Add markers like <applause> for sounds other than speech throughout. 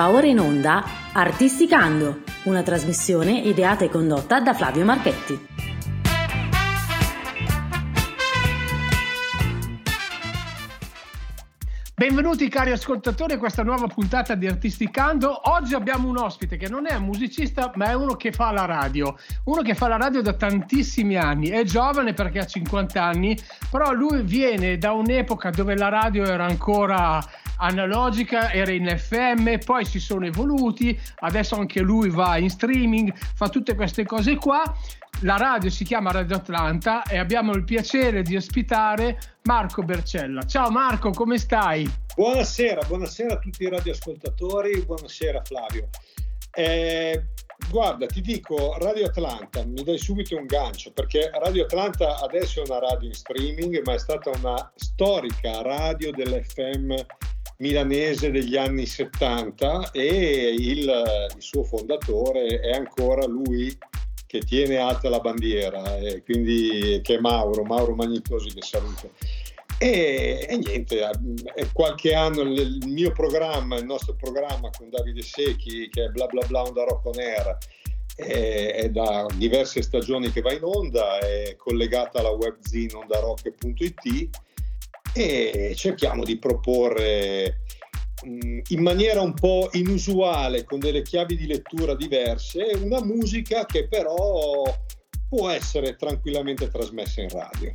Va ora in onda Artisticando, una trasmissione ideata e condotta da Flavio Marchetti. Benvenuti cari ascoltatori a questa nuova puntata di Artisticando. Oggi abbiamo un ospite che non è un musicista, ma è uno che fa la radio. Uno che fa la radio da tantissimi anni. È giovane perché ha 50 anni, però lui viene da un'epoca dove la radio era ancora analogica, era in FM, poi si sono evoluti, adesso anche lui va in streaming, fa tutte queste cose qua. La radio si chiama Radio Atlanta e abbiamo il piacere di ospitare Marco Bercella. Ciao Marco, come stai? Buonasera, buonasera a tutti i radioascoltatori, buonasera Flavio. Eh, guarda, ti dico Radio Atlanta, mi dai subito un gancio perché Radio Atlanta adesso è una radio in streaming, ma è stata una storica radio dell'FM milanese degli anni 70 e il, il suo fondatore è ancora lui che tiene alta la bandiera, e quindi, che è Mauro, Mauro Magnitosi che saluto. E, e, niente, qualche anno il mio programma, il nostro programma con Davide Secchi, che è Bla Bla Bla Onda Rock on Air, è, è, da diverse stagioni che va in onda, è collegata alla webzine ondarock.it e cerchiamo di proporre in maniera un po' inusuale, con delle chiavi di lettura diverse, una musica che però può essere tranquillamente trasmessa in radio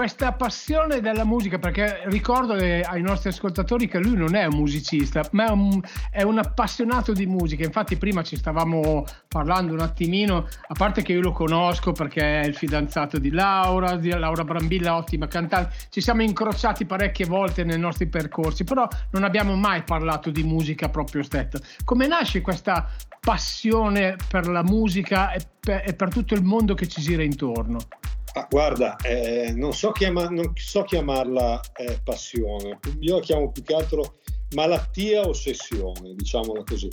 questa passione della musica, perché ricordo ai nostri ascoltatori che lui non è un musicista, ma è un, è un, appassionato di musica. Infatti, prima ci stavamo parlando un attimino, a parte che io lo conosco perché è il fidanzato di Laura, di Laura Brambilla, ottima cantante. Ci siamo incrociati parecchie volte nei nostri percorsi, però non abbiamo mai parlato di musica proprio stretta. Come nasce questa passione per la musica e per, e per tutto il mondo che ci gira intorno? Ah, guarda, eh, non, so chiama, non, so chiamarla eh, passione, io la chiamo più che altro malattia, ossessione, diciamola così.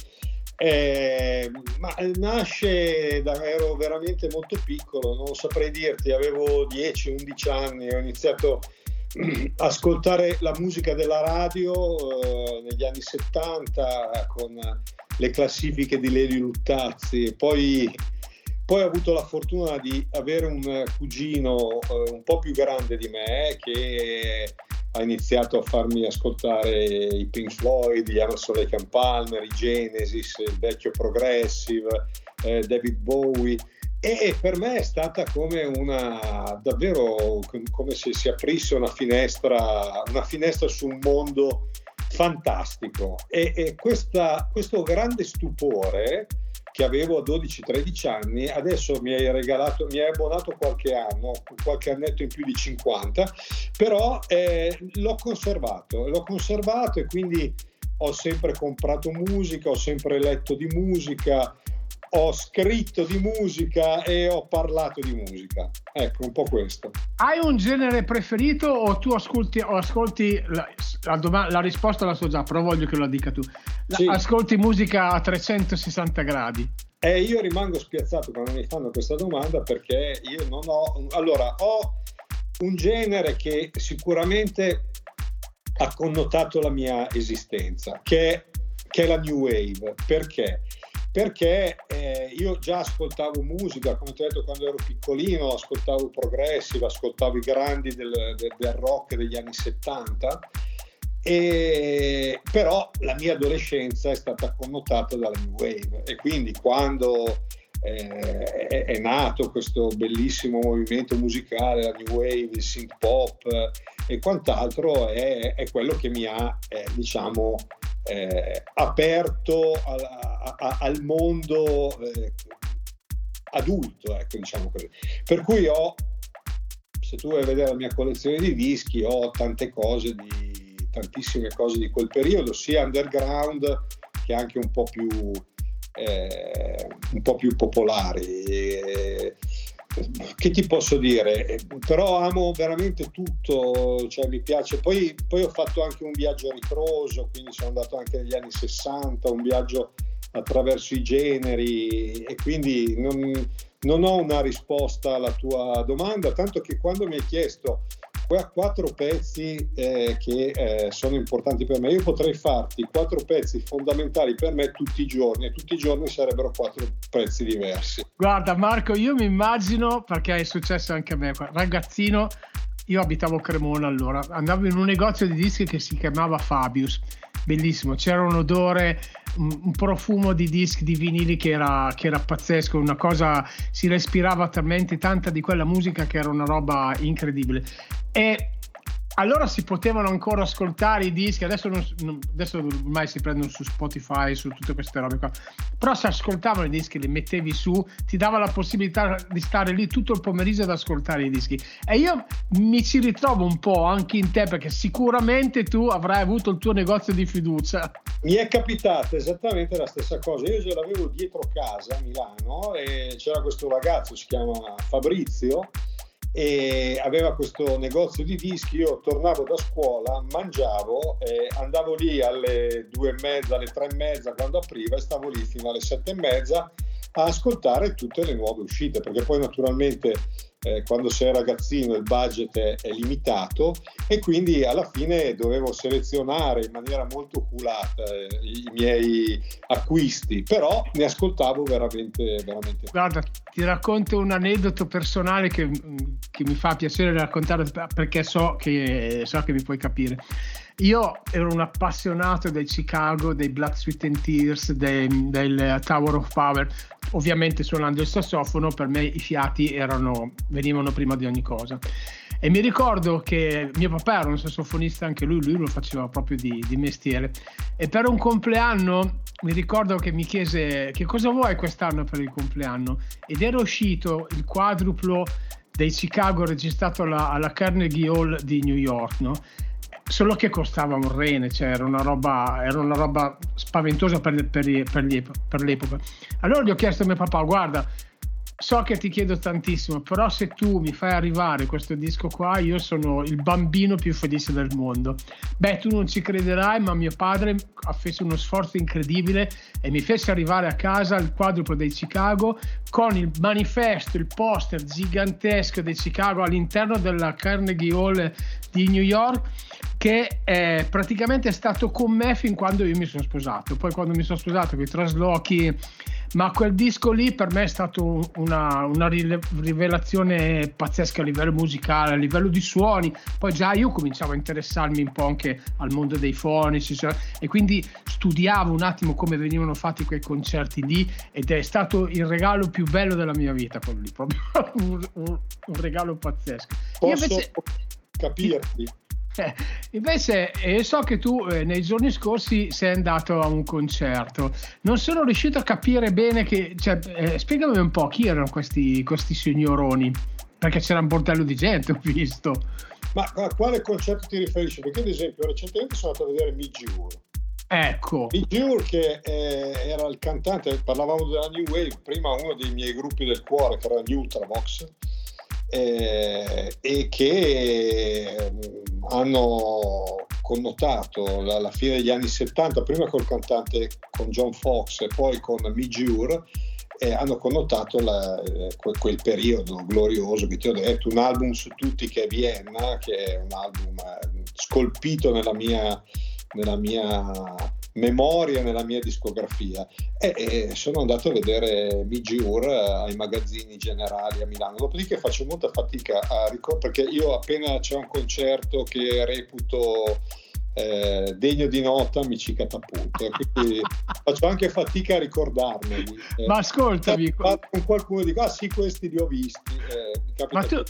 Eh, ma nasce da ero veramente molto piccolo, non saprei dirti, avevo 10-11 anni, ho iniziato <clears throat> a ascoltare la musica della radio eh, negli anni 70 con le classifiche di Leli Luttazzi, poi poi ho avuto la fortuna di avere un cugino eh, un po' più grande di me che ha iniziato a farmi ascoltare i Pink Floyd, gli Emerson Lake Palmer, i Genesis, il vecchio Progressive, eh, David Bowie. E per me è stata come una davvero come se si aprisse una finestra, una finestra su un mondo fantastico. E, e questa, questo grande stupore che avevo a 12-13 anni, adesso mi hai regalato, mi hai abbonato qualche anno, qualche annetto in più di 50, però eh, l'ho conservato, l'ho conservato e quindi ho sempre comprato musica, ho sempre letto di musica, ho scritto di musica e ho parlato di musica. Ecco, un po' questo. Hai un genere preferito o tu ascolti, o ascolti la, la, doma- la, risposta la so già, però voglio che la dica tu. La, sì. Ascolti musica a 360 gradi? Eh, io rimango spiazzato quando mi fanno questa domanda perché io non ho... Allora, ho un genere che sicuramente ha connotato la mia esistenza, che è, che è la New Wave. Perché? Perché eh, io già ascoltavo musica, come ti ho detto quando ero piccolino, ascoltavo progressive, ascoltavo i grandi del, del, del rock degli anni 70, e, però la mia adolescenza è stata connotata dalla New Wave. E quindi quando eh, è, è, nato questo bellissimo movimento musicale, la New Wave, il synth pop eh, e quant'altro, è, è, quello che mi ha, eh, diciamo, eh, aperto al, a, al mondo eh, adulto, ecco, diciamo così. Per cui ho, se tu vuoi vedere la mia collezione di dischi, ho tante cose di tantissime cose di quel periodo, sia underground che anche un po' più, eh, un po più popolari. E, che ti posso dire? Però amo veramente tutto, cioè mi piace. Poi, poi ho fatto anche un viaggio ritroso, quindi sono andato anche negli anni 60, un viaggio attraverso i generi e quindi non, non ho una risposta alla tua domanda, tanto che quando mi hai chiesto quattro pezzi eh, che eh, sono importanti per me. Io potrei farti quattro pezzi fondamentali per me tutti i giorni e tutti i giorni sarebbero quattro pezzi diversi. Guarda Marco, io mi immagino, perché è successo anche a me, ragazzino, io abitavo a Cremona allora, andavo in un negozio di dischi che si chiamava Fabius, bellissimo, c'era un odore, un, profumo di dischi, di vinili che era, che era, pazzesco, una cosa, si respirava talmente tanta di quella musica che era una roba incredibile. E allora si potevano ancora ascoltare i dischi, adesso, non, adesso ormai si prendono su Spotify, su tutte queste robe qua, però se ascoltavano i dischi, li mettevi su, ti dava la possibilità di stare lì tutto il pomeriggio ad ascoltare i dischi. E io mi ci ritrovo un po' anche in te, perché sicuramente tu avrai avuto il tuo negozio di fiducia. Mi è capitata esattamente la stessa cosa, io ce l'avevo dietro casa a Milano e c'era questo ragazzo, si chiama Fabrizio, e aveva questo negozio di dischi, io tornavo da scuola, mangiavo, eh, andavo lì alle due e mezza, alle tre e mezza quando apriva e stavo lì fino alle sette e mezza a ascoltare tutte le nuove uscite, perché poi naturalmente eh, quando sei ragazzino il budget è, è, limitato e quindi alla fine dovevo selezionare in maniera molto oculata eh, i miei acquisti, però ne ascoltavo veramente, veramente. Guarda, ti racconto un aneddoto personale che, che mi fa piacere raccontare perché so che, so che mi puoi capire. Io ero un appassionato del Chicago, dei Black Sweet and Tears, dei, del Tower of Power. Ovviamente suonando il sassofono, per me i fiati erano, venivano prima di ogni cosa. E mi ricordo che mio papà era un sassofonista anche lui, lui lo faceva proprio di, di mestiere. E per un compleanno mi ricordo che mi chiese che cosa vuoi quest'anno per il compleanno ed era uscito il quadruplo dei Chicago registrato alla, alla Carnegie Hall di New York, no? Solo che costava un rene, cioè era una roba, era una roba spaventosa per, per, per, per, l'epoca. Allora gli ho chiesto a mio papà, guarda, so che ti chiedo tantissimo, però se tu mi fai arrivare questo disco qua, io sono il bambino più felice del mondo. Beh, tu non ci crederai, ma mio padre ha fatto uno sforzo incredibile e mi fece arrivare a casa il quadruplo dei Chicago con il manifesto, il poster gigantesco dei Chicago all'interno della Carnegie Hall di New York che è praticamente stato con me fin quando io mi sono sposato. Poi quando mi sono sposato con i traslochi, ma quel disco lì per me è stato una, una rivelazione pazzesca a livello musicale, a livello di suoni. Poi già io cominciavo a interessarmi un po' anche al mondo dei fonici cioè, e quindi studiavo un attimo come venivano fatti quei concerti lì ed è stato il regalo più bello della mia vita quello lì, proprio <laughs> un, un, un regalo pazzesco. Posso invece... capirti? Eh, invece eh, so che tu eh, nei giorni scorsi sei andato a un concerto. Non sono riuscito a capire bene che... Cioè, eh, spiegami un po' chi erano questi, questi signoroni, perché c'era un bordello di gente, <laughs> ho visto. Ma a quale concerto ti riferisci? Perché ad esempio recentemente sono andato a vedere Mijur. Ecco. Mijur che eh, era il cantante, parlavamo della New Wave, prima uno dei miei gruppi del cuore che era New Ultravox eh, e che mm, hanno connotato la, la, fine degli anni 70, prima col cantante con John Fox e poi con Mijur, e hanno connotato la, eh, quel periodo glorioso che ti ho detto, un album su tutti che è Vienna, che è un album eh, scolpito nella mia, nella mia memoria nella mia discografia. E, e sono andato a vedere Mijur ai magazzini generali a Milano. Dopodiché faccio molta fatica a ricordare perché io appena c'è un concerto che reputo eh, degno di nota mi ci catapulto. Quindi <laughs> faccio anche fatica a ricordarmeli. Ma ascoltami con qualcuno dico ah sì questi li ho visti. Eh, ma tu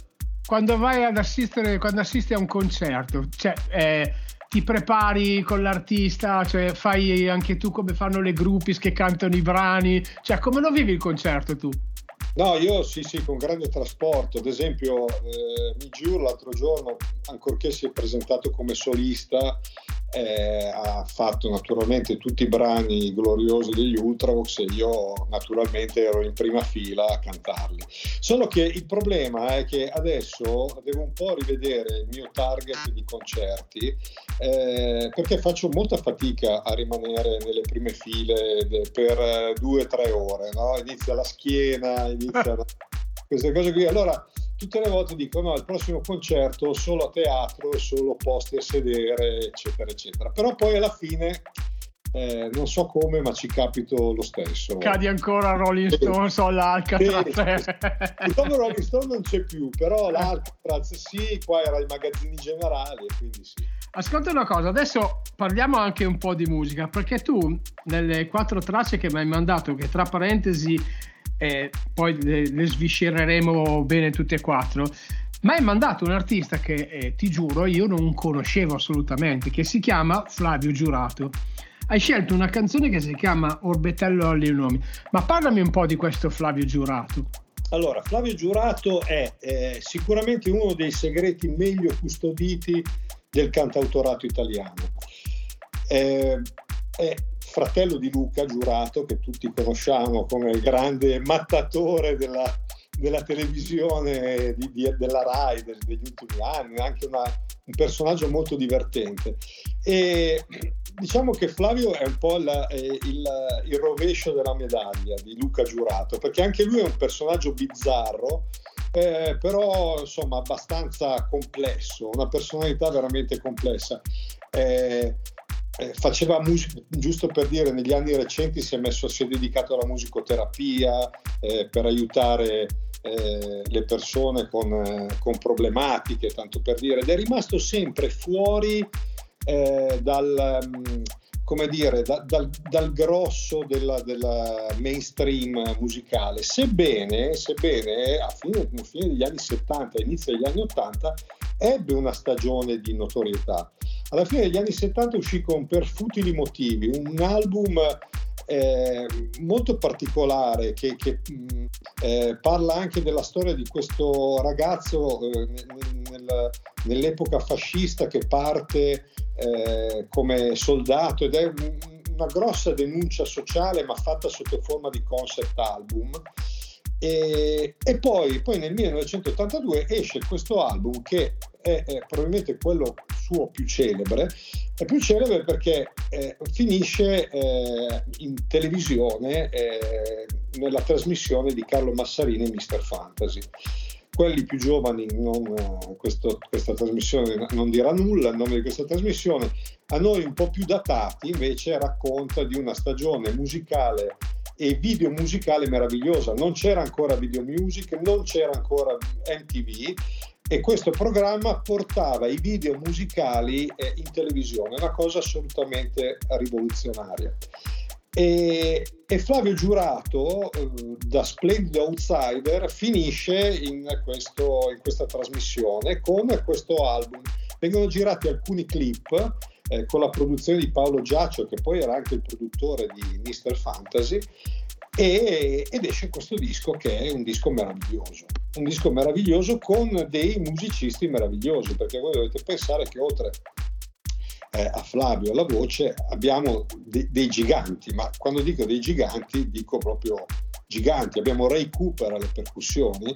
quando vai ad assistere quando assisti a un concerto cioè eh, ti prepari con l'artista, cioè fai anche tu come fanno le gruppi che cantano i brani, cioè come lo vivi il concerto tu? No, io sì, sì, con grande trasporto. Ad esempio, eh, Mijur l'altro giorno, ancorché si è presentato come solista, eh, ha fatto naturalmente tutti i brani gloriosi degli Ultravox e io naturalmente ero in prima fila a cantarli. Solo che il problema è che adesso devo un po' rivedere il mio target di concerti eh, perché faccio molta fatica a rimanere nelle prime file de- per due o tre ore. No? Inizia la schiena, inizia <laughs> queste cose qui. Allora tutte le volte dicono no, il prossimo concerto solo a teatro, solo posti a sedere, eccetera, eccetera. Però poi alla fine eh, non so come, ma ci capito lo stesso. Cadi ancora Rolling Stones sì. o l'Alcatraz. Sì. Diciamo Rolling Stone non c'è più, però l'Alcatraz sì, qua era i magazzini generali quindi sì. Ascolta una cosa, adesso parliamo anche un po' di musica, perché tu nelle quattro tracce che mi hai mandato, che tra parentesi eh, poi le, le sviscereremo bene tutte e quattro, ma hai mandato un artista che eh, ti giuro io non conoscevo assolutamente, che si chiama Flavio Giurato hai scelto una canzone che si chiama Orbetello agli nomi, ma parlami un po' di questo Flavio Giurato. Allora, Flavio Giurato è eh, sicuramente uno dei segreti meglio custoditi del cantautorato italiano. Eh, è fratello di Luca Giurato, che tutti conosciamo come il grande mattatore della, della televisione di, di, della RAI degli ultimi anni, anche una, un personaggio molto divertente. E diciamo che Flavio è un po' la, eh, il, il, rovescio della medaglia di Luca Giurato, perché anche lui è un personaggio bizzarro, eh, però insomma abbastanza complesso, una personalità veramente complessa. Eh, eh, faceva musica, giusto per dire, negli anni recenti si è, messo, si è dedicato alla musicoterapia eh, per aiutare eh, le persone con, eh, con, problematiche, tanto per dire, ed è rimasto sempre fuori eh, dal, um, come dire, da, dal, dal, grosso della, della, mainstream musicale, sebbene, sebbene a fine, fine degli anni 70, inizio degli anni 80, ebbe una stagione di notorietà. Alla fine degli anni 70 uscì con Per futili motivi, un album eh, molto particolare che, che mh, eh, parla anche della storia di questo ragazzo eh, nel, nell'epoca fascista che parte eh, come soldato ed è un, una grossa denuncia sociale ma fatta sotto forma di concept album. E, e poi, poi, nel 1982 esce questo album che è, è, probabilmente quello suo più celebre, è più celebre perché eh, finisce eh, in televisione eh, nella trasmissione di Carlo Massarini e Mr. Fantasy. Quelli più giovani, non, questo, questa trasmissione non dirà nulla, il nome di questa trasmissione, a noi un po' più datati invece racconta di una stagione musicale e video musicale meravigliosa. Non c'era ancora video music, non c'era ancora MTV e questo programma portava i video musicali eh, in televisione, una cosa assolutamente rivoluzionaria. E, e Flavio Giurato, eh, da splendido outsider, finisce in, questo, in questa trasmissione con questo album. Vengono girati alcuni clip eh, con la produzione di Paolo Giaccio, che poi era anche il produttore di Mr. Fantasy, e, ed esce questo disco che è un disco meraviglioso, un disco meraviglioso con dei musicisti meravigliosi, perché voi dovete pensare che oltre eh, a Flavio alla voce abbiamo de- dei giganti, ma quando dico dei giganti dico proprio giganti, abbiamo Ray Cooper alle percussioni,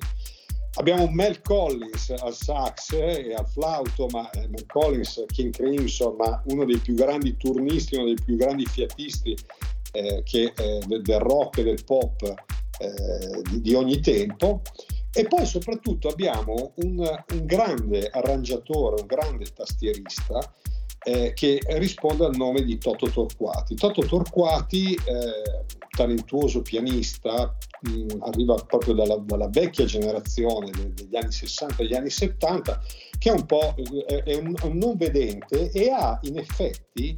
Abbiamo Mel Collins al sax e al flauto, ma eh, Mel Collins, King Crimson, ma uno dei più grandi turnisti, uno dei più grandi fiatisti eh, che, eh, del rock e del pop eh, di, di, ogni tempo. E poi soprattutto abbiamo un, un grande arrangiatore, un grande tastierista eh, che risponde al nome di Toto Torquati. Toto Torquati, eh, talentuoso pianista, mh, mm, arriva proprio dalla, dalla vecchia generazione de, degli anni 60 e degli anni 70, che è un po' è un, un non vedente e ha in effetti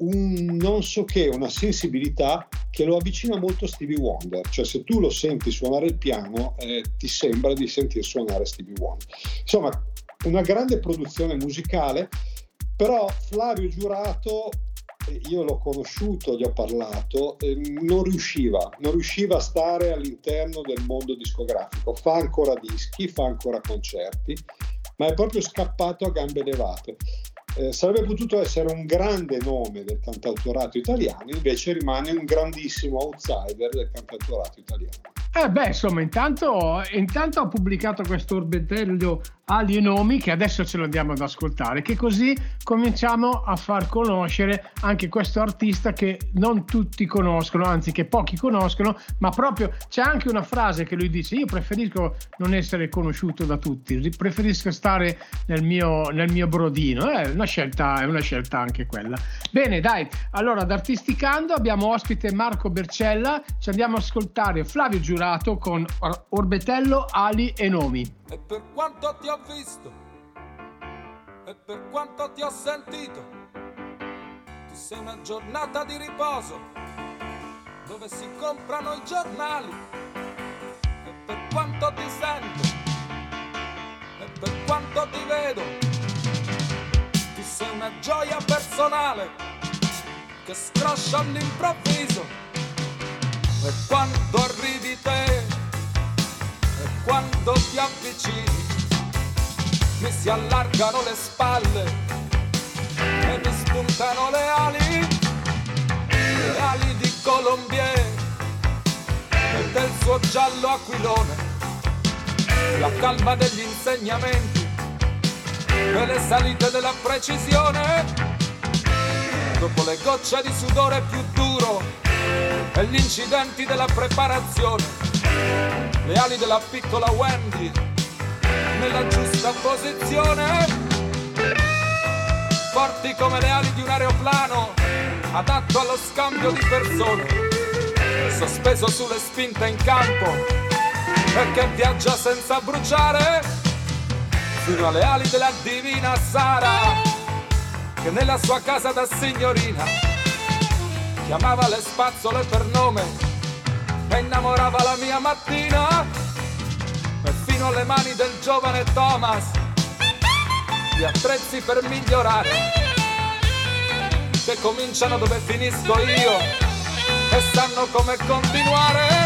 un non so che, una sensibilità che lo avvicina molto a Stevie Wonder, cioè se tu lo senti suonare il piano eh, ti sembra di sentir suonare Stevie Wonder. Insomma, una grande produzione musicale però Flavio Giurato, eh, io l'ho conosciuto, gli ho parlato, eh, non riusciva, non riusciva a stare all'interno del mondo discografico. Fa ancora dischi, fa ancora concerti, ma è proprio scappato a gambe levate. Eh, sarebbe potuto essere un grande nome del cantautorato italiano, invece rimane un grandissimo outsider del cantautorato italiano. Eh beh, insomma, intanto, intanto ho pubblicato questo orbetello Ali e Nomi che adesso ce lo andiamo ad ascoltare, che così cominciamo a far conoscere anche questo artista che non tutti conoscono, anzi che pochi conoscono, ma proprio c'è anche una frase che lui dice, io preferisco non essere conosciuto da tutti, preferisco stare nel mio, nel mio brodino, è una, scelta, è una scelta anche quella. Bene, dai, allora ad Artisticando abbiamo ospite Marco Bercella, ci andiamo ad ascoltare Flavio Giurato con Orbetello, Ali e Nomi. E per quanto ti ho visto, e per quanto ti ho sentito, tu sei una giornata di riposo, dove si comprano i giornali. E per quanto ti sento, e per quanto ti vedo, tu sei una gioia personale che scroscia all'improvviso. E quando arrivi te, quando ti avvicini mi si allargano le spalle e mi spuntano le ali, le ali di Colombier e del suo giallo aquilone, la calma degli insegnamenti e le salite della precisione, dopo le gocce di sudore più duro e gli incidenti della preparazione le ali della piccola Wendy nella giusta posizione, forti come le ali di un aeroplano adatto allo scambio di persone, sospeso sulle spinte in campo che viaggia senza bruciare, fino alle ali della divina Sara che nella sua casa da signorina chiamava le spazzole per nome e innamorava la mia mattina fino alle mani del giovane Thomas. Gli attrezzi per migliorare che cominciano dove finisco io e sanno come continuare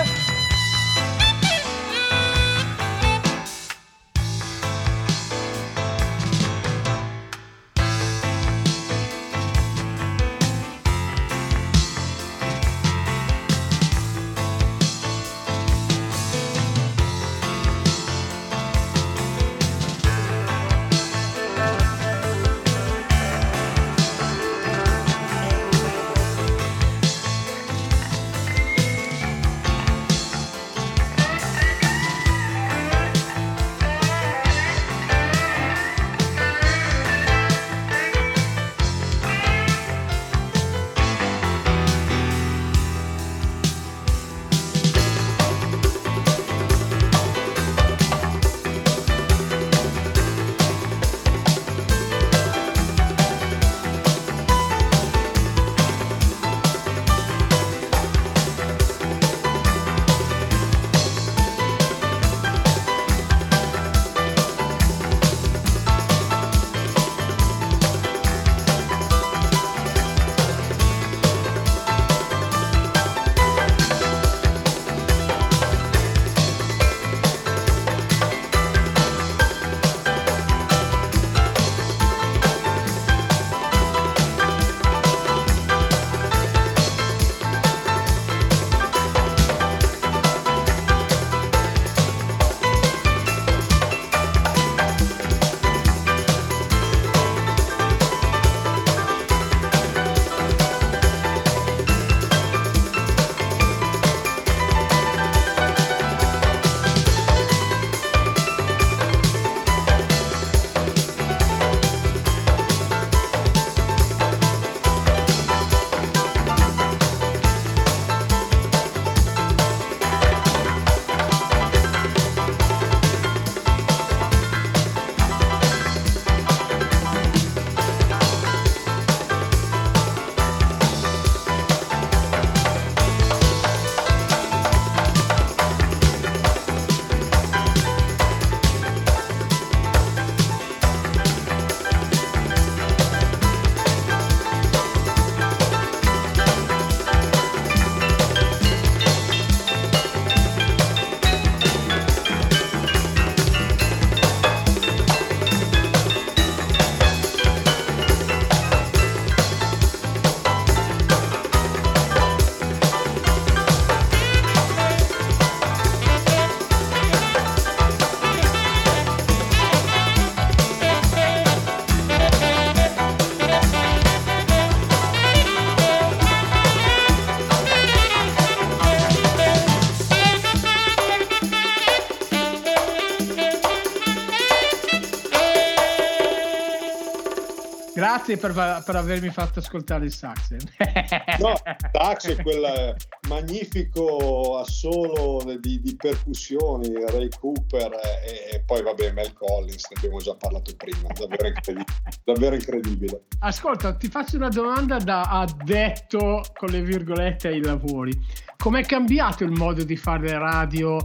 Grazie per, per, avermi fatto ascoltare il sax. <laughs> no, sax è quel magnifico assolo di, di percussioni, Ray Cooper e, e, poi vabbè Mel Collins, ne abbiamo già parlato prima, davvero incredibile. davvero incredibile. Ascolta, ti faccio una domanda da addetto con le virgolette ai lavori. Com'è cambiato il modo di fare radio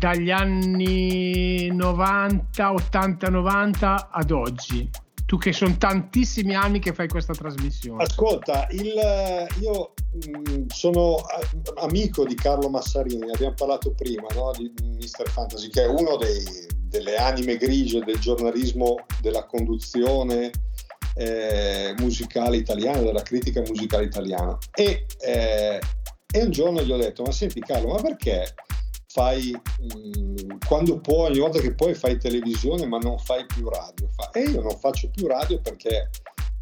dagli anni 90, 80, 90 ad oggi? Tu che sono tantissimi anni che fai questa trasmissione. Ascolta, il, io mh, mm, sono amico di Carlo Massarini, abbiamo parlato prima no? di Mr. Fantasy, che è uno dei, delle anime grigie del giornalismo, della conduzione eh, musicale italiana, della critica musicale italiana. E, eh, e un giorno gli ho detto, ma senti Carlo, ma perché fai, mm, quando puoi, ogni volta che puoi fai televisione ma non fai più radio? E io non faccio più radio perché,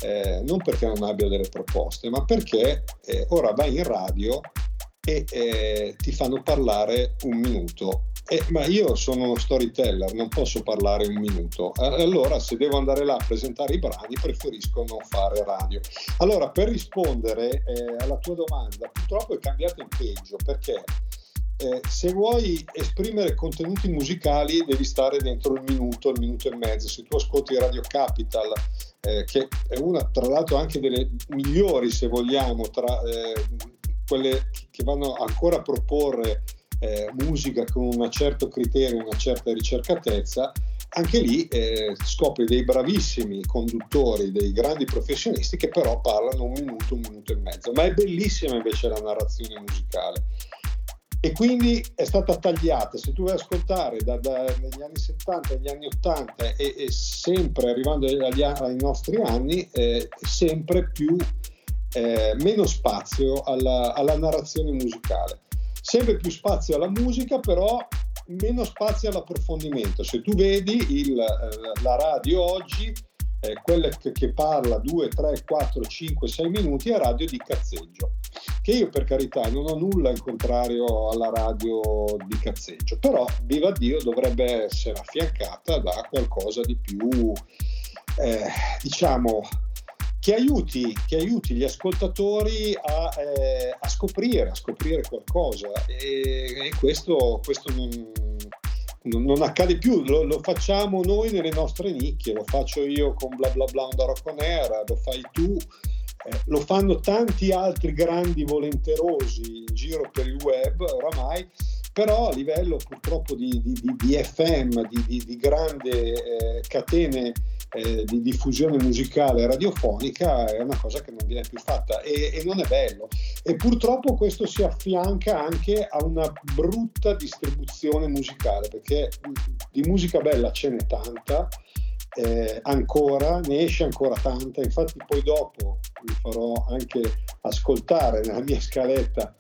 eh, non perché non abbia delle proposte, ma perché eh, ora vai in radio e eh, ti fanno parlare un minuto. ma io sono uno storyteller, non posso parlare un minuto. allora, se devo andare là a presentare i brani, preferisco non fare radio. Allora, per rispondere eh, alla tua domanda, purtroppo è cambiato in peggio perché eh, se vuoi esprimere contenuti musicali devi stare dentro il minuto, il minuto e mezzo. Se tu ascolti Radio Capital, eh, che è una tra l'altro anche delle migliori, se vogliamo, tra eh, quelle che vanno ancora a proporre eh, musica con un certo criterio, una certa ricercatezza, anche lì eh, scopri dei bravissimi conduttori, dei grandi professionisti che però parlano un minuto, un minuto e mezzo. Ma è bellissima invece la narrazione musicale e quindi è stata tagliata. Se tu a ascoltare da, da, dagli anni 70 agli anni 80 e, e sempre arrivando agli, ai nostri anni, eh, sempre più eh, meno spazio alla, alla, narrazione musicale. Sempre più spazio alla musica, però meno spazio all'approfondimento. Se tu vedi il, eh, la radio oggi, eh, quella che, che parla 2, 3, 4, 5, 6 minuti è radio di cazzeggio che io per carità non ho nulla in contrario alla radio di cazzeggio, però viva Dio dovrebbe essere affiancata da qualcosa di più, eh, diciamo, che aiuti, che aiuti, gli ascoltatori a, eh, a, scoprire, a scoprire qualcosa. E, e questo, questo non, non, accade più, lo, lo, facciamo noi nelle nostre nicchie, lo faccio io con bla bla bla onda rocconera, lo fai tu eh, lo fanno tanti altri grandi volenterosi in giro per il web oramai, però a livello purtroppo di, di, di, di FM, di, grandi eh, catene eh, di diffusione musicale radiofonica è una cosa che non viene più fatta e, e, non è bello. E purtroppo questo si affianca anche a una brutta distribuzione musicale, perché di musica bella ce n'è tanta eh, ancora, ne esce ancora tanta, infatti poi dopo vi farò anche ascoltare nella mia scaletta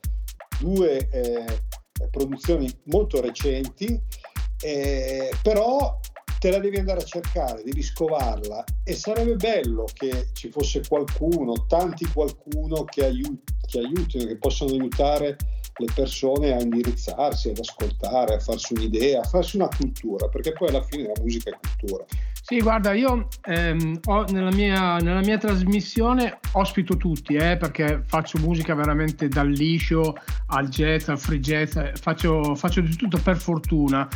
due eh, produzioni molto recenti, eh, però te la devi andare a cercare, devi scovarla. E sarebbe bello che ci fosse qualcuno, tanti qualcuno che, aiuti, che aiutino, che possano aiutare le persone a indirizzarsi, ad ascoltare, a farsi un'idea, a farsi una cultura, perché poi alla fine la musica è cultura. Sì, guarda, io ehm, ho, nella, mia, nella, mia, trasmissione ospito tutti, eh, perché faccio musica veramente dal liscio al jazz, al free jazz, eh, faccio, faccio di tutto per fortuna.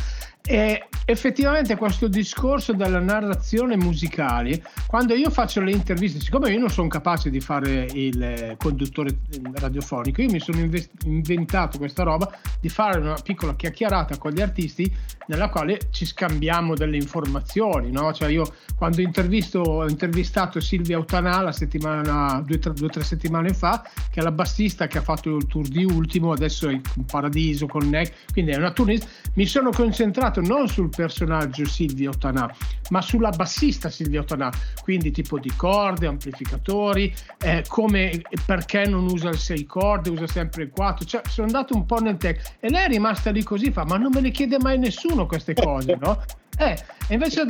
E effettivamente questo discorso della narrazione musicale, quando io faccio le interviste, siccome io non sono capace di fare il conduttore radiofonico, io mi sono inventato questa roba di fare una piccola chiacchierata con gli artisti nella quale ci scambiamo delle informazioni. No? Cioè io quando ho intervistato Silvia Autanà la settimana, due o tre settimane fa, che è la bassista che ha fatto il tour di Ultimo, adesso è in Paradiso con Neck, quindi è una tournée, mi sono concentrato basato non sul personaggio Silvio Otanà, ma sulla bassista Silvio Otanà, quindi tipo di corde, amplificatori, eh, come, perché non usa il 6 corde, usa sempre il 4, cioè sono andato un po' nel tech e lei è rimasta lì così, fa, ma non me le chiede mai nessuno queste cose, no? <laughs> Eh, invece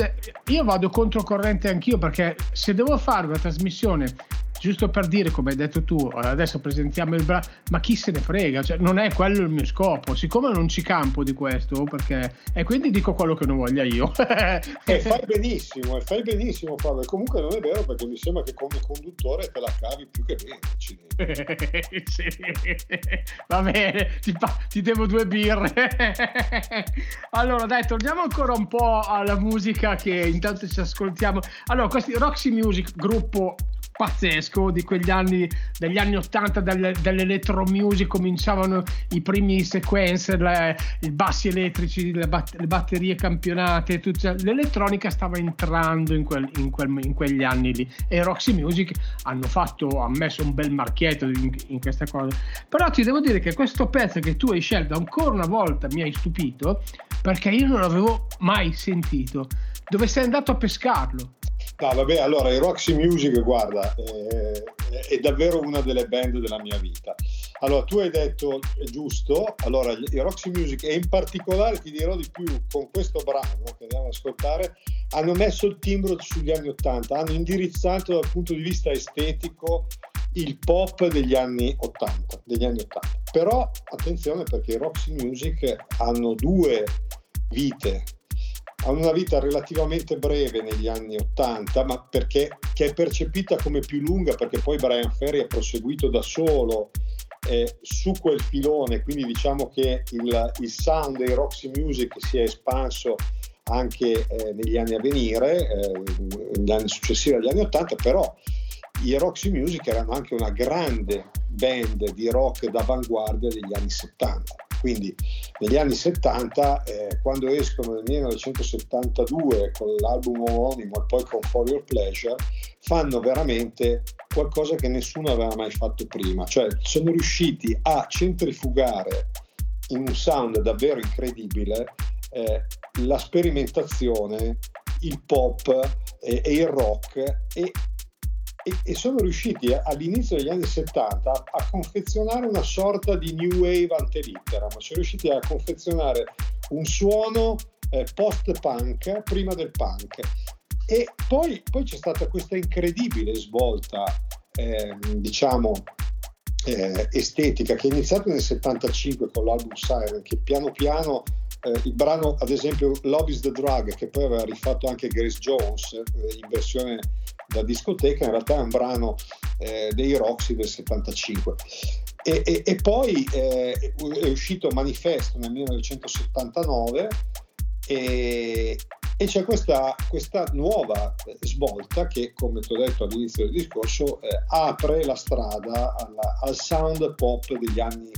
io vado controcorrente anch'io perché se devo fare una trasmissione giusto per dire, come hai detto tu, adesso presentiamo il brano, ma chi se ne frega, cioè, non è quello il mio scopo, siccome non ci campo di questo, perché, e quindi dico quello che non voglia io. <laughs> e fai benissimo, e fai benissimo Fabio, comunque non è vero perché mi sembra che come conduttore te la cavi più che bene. <laughs> sì. Va bene, ti, ti devo due birre. <laughs> allora dai, torniamo ancora un po' alla musica che intanto ci ascoltiamo. Allora, questi Roxy Music, gruppo pazzesco di quegli anni degli anni 80 delle, dell'electro music cominciavano i primi sequencer i bassi elettrici le, bat, le batterie campionate tutta, l'elettronica stava entrando in, quel, in, quel, in, quegli anni lì. E Roxy Music hanno fatto ha messo un bel marchietto in, in questa cosa. Però ti devo dire che questo pezzo che tu hai scelto ancora una volta mi hai stupito perché io non l'avevo mai sentito. Dove sei andato a pescarlo No, vabbè, allora i Roxy Music, guarda, eh, è davvero una delle band della mia vita. Allora, tu hai detto è giusto, allora i Roxy Music e in particolare ti dirò di più con questo brano che andiamo ad ascoltare, hanno messo il timbro sugli anni Ottanta, hanno indirizzato dal punto di vista estetico il pop degli anni 80, degli anni 80. Però attenzione perché i Roxy Music hanno due vite hanno una vita relativamente breve negli anni 80, ma perché è percepita come più lunga perché poi Brian Ferry ha proseguito da solo eh, su quel filone, quindi diciamo che il, il, sound dei Roxy Music si è espanso anche eh, negli anni a venire, eh, negli anni successivi agli anni 80, però i Roxy Music erano anche una grande band di rock d'avanguardia degli anni 70 quindi negli anni 70, eh, quando escono nel 1972 con l'album omonimo e poi con For Your Pleasure, fanno veramente qualcosa che nessuno aveva mai fatto prima, cioè sono riusciti a centrifugare in un sound davvero incredibile eh, la sperimentazione, il pop e, e il rock e e, e sono riusciti all'inizio degli anni 70 a confezionare una sorta di new wave antelitteram, sono riusciti a confezionare un suono eh, post-punk prima del punk. E poi, poi c'è stata questa incredibile svolta, eh, diciamo, eh, estetica che è iniziata nel 75 con l'album Siren, che piano piano eh, il brano, ad esempio, Love is the Drug, che poi aveva rifatto anche Grace Jones eh, in versione da discoteca, in realtà è un brano eh, dei Roxy del 75. E, e, e poi eh, è uscito Manifesto nel 1979 e, e c'è questa, questa, nuova svolta che, come ti ho detto all'inizio del discorso, eh, apre la strada alla, al sound pop degli anni,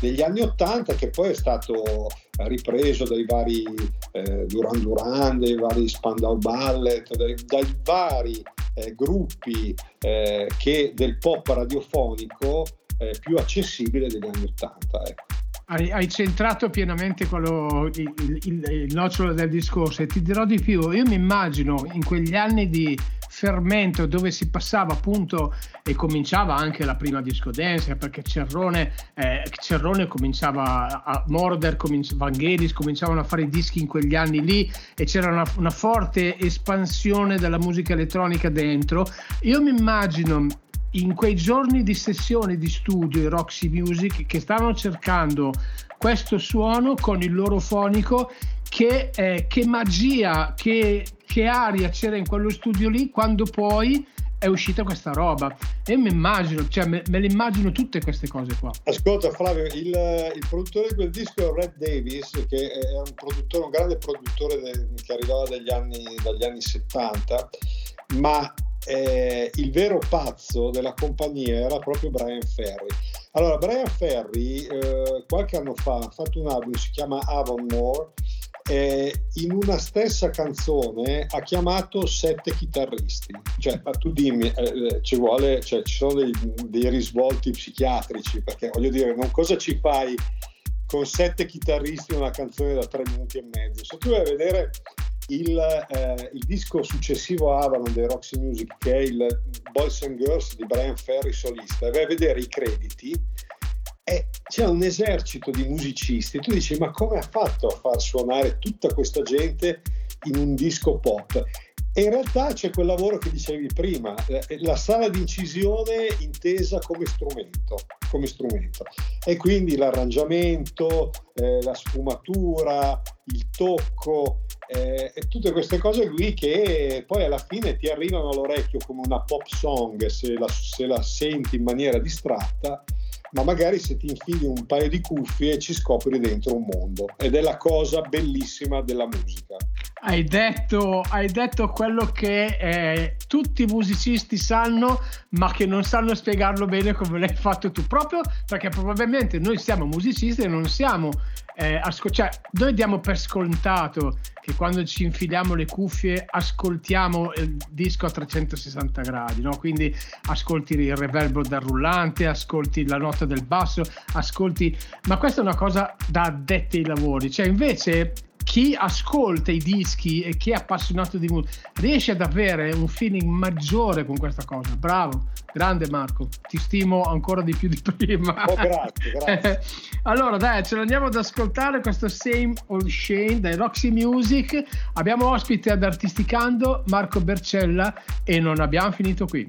degli anni 80 che poi è stato ripreso dai vari eh, Duran Duran, dai vari Spandau Ballet, dai, dai vari eh, gruppi eh, che del pop radiofonico eh, più accessibile degli anni 80. Ecco. Hai, hai, centrato pienamente quello, il, il, il, nocciolo del discorso e ti dirò di più, io mi immagino in quegli anni di fermento dove si passava appunto e cominciava anche la prima disco dance perché Cerrone, eh, Cerrone cominciava a Morder, cominci- Vangelis cominciavano a fare i dischi in quegli anni lì e c'era una, una forte espansione della musica elettronica dentro. Io mi immagino in quei giorni di sessione di studio i Roxy Music che stavano cercando questo suono con il loro fonico che, eh, che magia, che, che aria c'era in quello studio lì quando poi è uscita questa roba e mi immagino, cioè me, me, le immagino tutte queste cose qua. Ascolta Flavio, il, il, produttore di quel disco è Red Davis, che è un produttore, un grande produttore de, che arrivava dagli anni, dagli anni 70, ma eh, il vero pazzo della compagnia era proprio Brian Ferry. Allora, Brian Ferry eh, qualche anno fa ha fatto un album, si chiama Avonmore, eh, in una stessa canzone ha chiamato sette chitarristi. Cioè, tu dimmi, eh, eh, ci vuole, cioè, ci sono dei, dei risvolti psichiatrici, perché voglio dire, non cosa ci fai con sette chitarristi in una canzone da tre minuti e mezzo? Se tu vai a vedere il, eh, il, disco successivo a Avalon dei Roxy Music, che è il Boys and Girls di Brian Ferry solista, vai a vedere i crediti, e c'è un esercito di musicisti. Tu dici, ma come ha fatto a far suonare tutta questa gente in un disco pop? E in realtà c'è quel lavoro che dicevi prima, la sala di incisione intesa come strumento, come strumento. e quindi l'arrangiamento, eh, la sfumatura, il tocco, eh, e tutte queste cose qui che poi alla fine ti arrivano all'orecchio come una pop song se la, se la senti in maniera distratta ma magari se ti infili un paio di cuffie ci scopri dentro un mondo ed è la cosa bellissima della musica. Hai detto, hai detto quello che eh, tutti i musicisti sanno, ma che non sanno spiegarlo bene come l'hai fatto tu, proprio perché probabilmente noi siamo musicisti e non siamo eh, asco- cioè, noi diamo per scontato che quando ci infiliamo le cuffie ascoltiamo il disco a 360 gradi, no? quindi ascolti il reverbero del rullante, ascolti la nota del basso, ascolti, ma questa è una cosa da addetti ai lavori, cioè invece chi ascolta i dischi e chi è appassionato di musica riesce ad avere un feeling maggiore con questa cosa. Bravo, grande Marco, ti stimo ancora di più di prima. Oh, grazie, <laughs> grazie. allora, dai, ce l'andiamo ad ascoltare questo Same Old Shane dai Roxy Music. Abbiamo ospite ad Artisticando Marco Bercella e non abbiamo finito qui.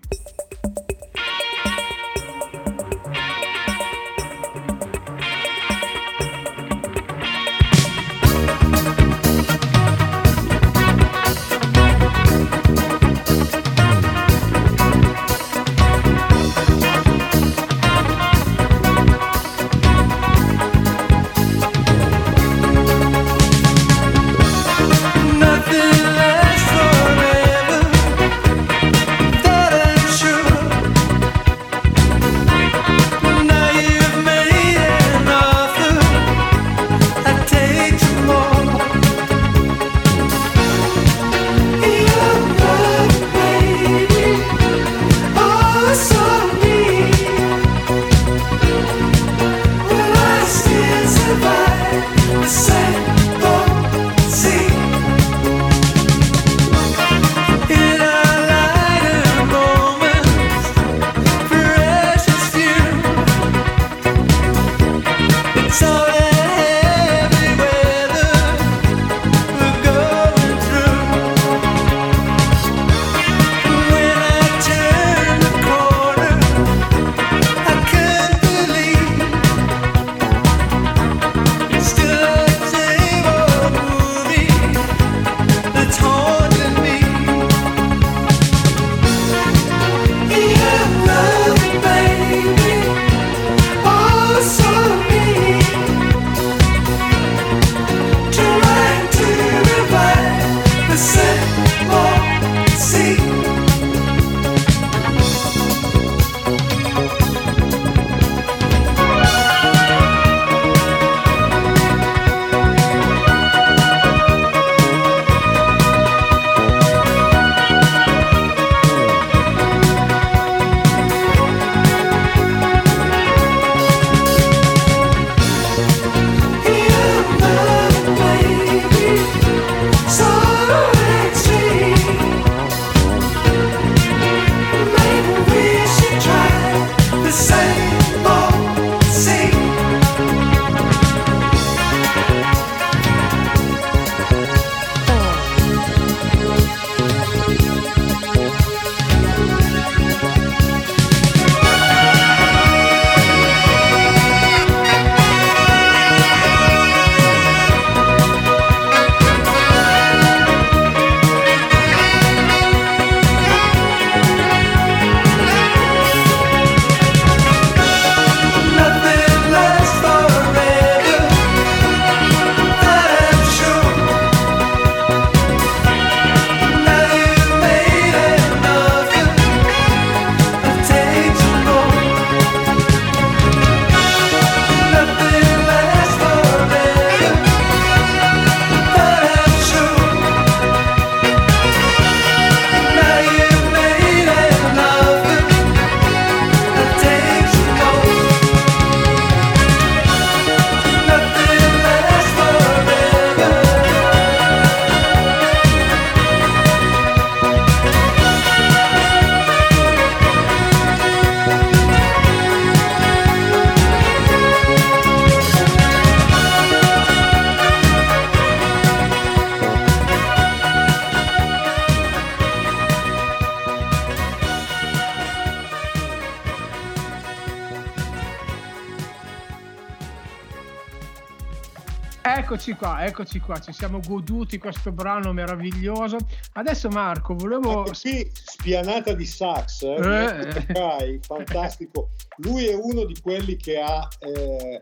Eccoci qua, eccoci qua, ci siamo goduti questo brano meraviglioso. Adesso Marco, volevo... Anche qui spianata di sax, eh? Eh. fantastico. Lui è uno di quelli che ha... Eh,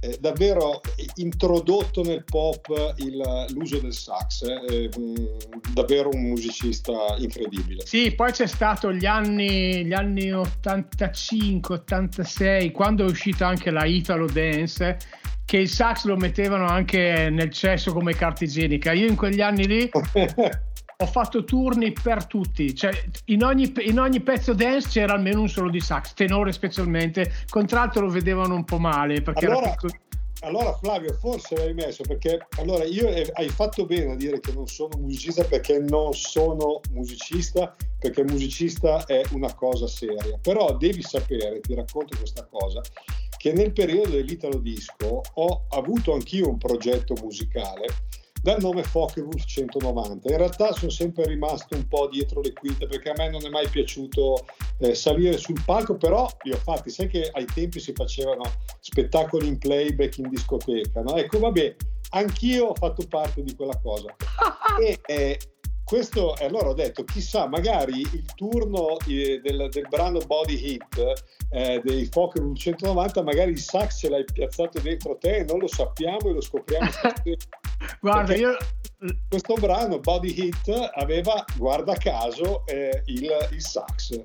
eh, davvero introdotto nel pop il, l'uso del sax, eh, davvero un musicista incredibile. Sì, poi c'è stato gli anni, gli anni 85-86, quando è uscita anche la Italo Dance, che il sax lo mettevano anche nel cesso come carta igienica. Io in quegli anni lì <laughs> ho fatto turni per tutti, cioè in ogni, in ogni, pezzo dance c'era almeno un solo di sax, tenore specialmente, contralto lo vedevano un po' male perché allora, allora Flavio forse l'hai messo perché allora io hai fatto bene a dire che non sono musicista perché non sono musicista perché musicista è una cosa seria, però devi sapere, ti racconto questa cosa, che nel periodo dell'Italo Disco ho avuto anch'io un progetto musicale dal nome Focke-Wulf 190. In realtà sono sempre rimasto un po' dietro le quinte perché a me non è mai piaciuto eh, salire sul palco, però li ho fatti, sai che ai tempi si facevano spettacoli in playback in discoteca, no? Ecco, vabbè, anch'io ho fatto parte di quella cosa. <laughs> e, eh, questo, allora ho detto, chissà, magari il turno eh, del, del, brano Body Hit eh, dei Fokker 190, magari il sax ce l'hai piazzato dentro te non lo sappiamo e lo scopriamo. <laughs> Guarda, io... Questo brano Body Hit aveva, guarda caso, eh, il, il sax.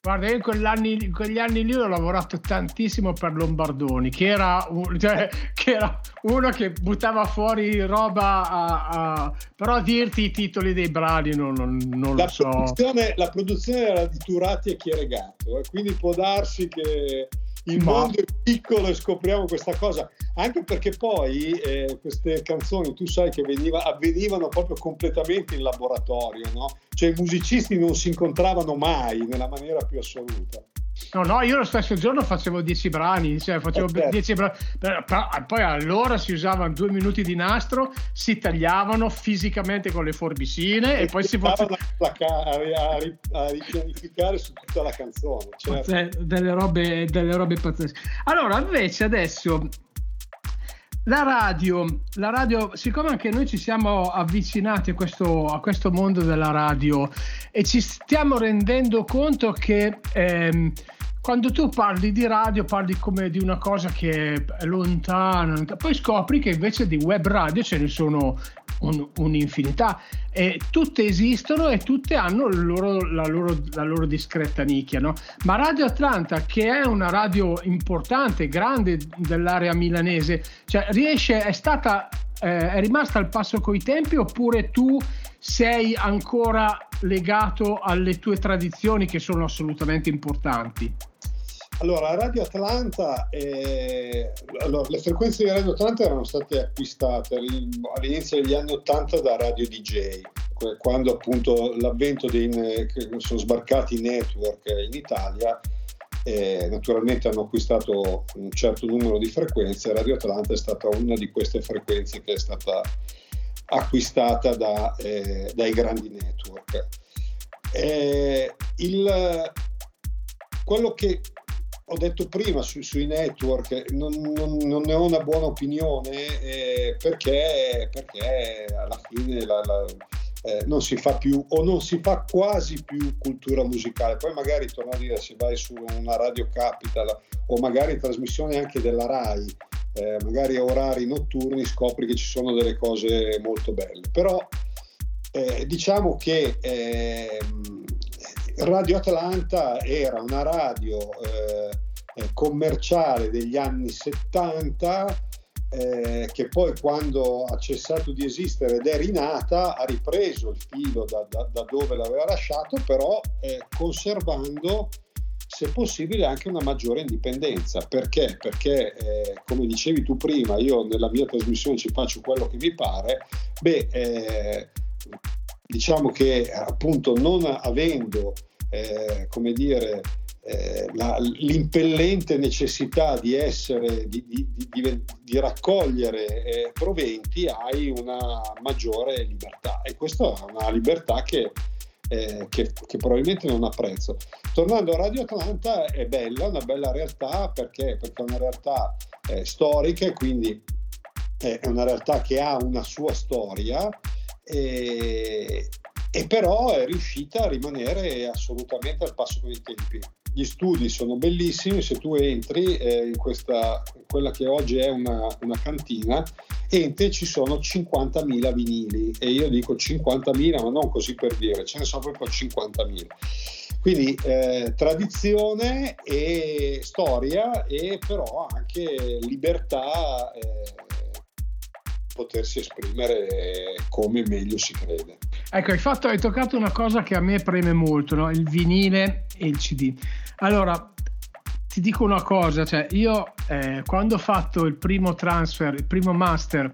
Guarda, io in quegli, anni, in quegli anni lì ho lavorato tantissimo per Lombardoni, che era, un, <laughs> cioè, che era uno che buttava fuori roba, a, a, però a dirti i titoli dei brani non, non, non lo so. Produzione, la produzione era di Turati e Chieregato, eh, quindi può darsi che il Ma... mondo è piccolo e scopriamo questa cosa, anche perché poi eh, queste canzoni tu sai che veniva, avvenivano proprio completamente in laboratorio, no? cioè i musicisti non si incontravano mai nella maniera più assoluta. No, no, io lo stesso giorno facevo 10 brani, cioè facevo 10 brani, poi allora si usavano due minuti di nastro, si tagliavano fisicamente con le forbicine e, e poi si facevano a, ripianificare su tutta la canzone. Certo. Delle, robe, delle robe pazzesche. Allora, invece adesso la radio, la radio, siccome anche noi ci siamo avvicinati a questo, a questo mondo della radio e ci stiamo rendendo conto che ehm, quando tu parli di radio parli come di una cosa che è lontana, poi scopri che invece di web radio ce ne sono un, un'infinità e tutte esistono e tutte hanno loro, la, loro, la, loro, discreta nicchia. No? Ma Radio Atlanta, che è una radio importante, grande dell'area milanese, cioè riesce, è stata, eh, è rimasta al passo coi tempi oppure tu sei ancora legato alle tue tradizioni che sono assolutamente importanti? Allora, Radio Atlanta, eh, allora, le frequenze di Radio Atlanta erano state acquistate all'inizio degli anni 80 da Radio DJ, quando appunto l'avvento dei sono sbarcati i network in Italia, eh, naturalmente hanno acquistato un certo numero di frequenze, Radio Atlanta è stata una di queste frequenze che è stata acquistata da, eh, dai grandi network. Eh, il, quello che ho detto prima su, sui network, non, non, non, ne ho una buona opinione eh, perché, perché, alla fine la, la, eh, non si fa più o non si fa quasi più cultura musicale. Poi magari torno a dire se vai su una radio capital o magari trasmissioni anche della RAI, eh, magari a orari notturni scopri che ci sono delle cose molto belle. Però eh, diciamo che ehm, Radio Atlanta era una radio eh, eh, commerciale degli anni 70 eh, che poi quando ha cessato di esistere ed è rinata ha ripreso il filo da, da, da dove l'aveva lasciato però eh, conservando se possibile anche una maggiore indipendenza perché? perché eh, come dicevi tu prima io nella mia trasmissione ci faccio quello che mi pare beh eh, diciamo che appunto non avendo eh, come dire, eh, la, l'impellente necessità di essere, di, di, di, di raccogliere eh, proventi, hai una maggiore libertà e questa è una libertà che, eh, che, che, probabilmente non apprezzo. Tornando a Radio Atlanta è bella, una bella realtà perché, perché è una realtà eh, storica e quindi è una realtà che ha una sua storia e, e però è riuscita a rimanere assolutamente al passo con i tempi. Gli studi sono bellissimi, se tu entri eh, in, questa, quella che oggi è una, una cantina, entri ci sono 50.000 vinili e io dico 50.000 ma non così per dire, ce ne sono proprio 50.000. Quindi eh, tradizione e storia e però anche libertà eh, potersi esprimere come meglio si crede. Ecco, hai, fatto, hai toccato una cosa che a me preme molto, no? il vinile e il CD. Allora, ti dico una cosa, cioè io eh, quando ho fatto il primo transfer, il primo master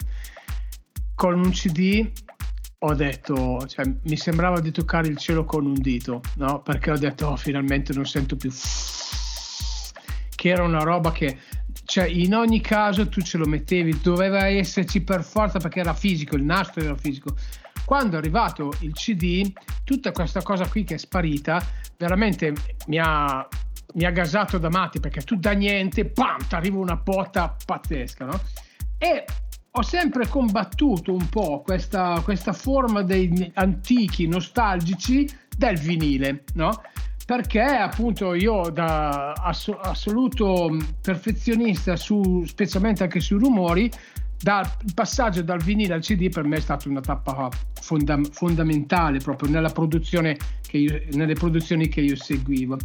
con un CD, ho detto, cioè, mi sembrava di toccare il cielo con un dito, no? Perché ho detto, oh, finalmente non sento più che era una roba che cioè in ogni caso tu ce lo mettevi, doveva esserci per forza perché era fisico, il nastro era fisico. Quando è arrivato il CD, tutta questa cosa qui che è sparita, veramente mi ha, mi ha gasato da matti perché tu da niente, pam, ti arriva una botta pazzesca, no? E ho sempre combattuto un po' questa, questa forma dei antichi nostalgici del vinile, no? Perché appunto io da ass- assoluto perfezionista su, specialmente anche sui rumori dal passaggio dal vinile al CD per me è stata una tappa fonda- fondamentale proprio nella produzione che io, nelle produzioni che io seguivo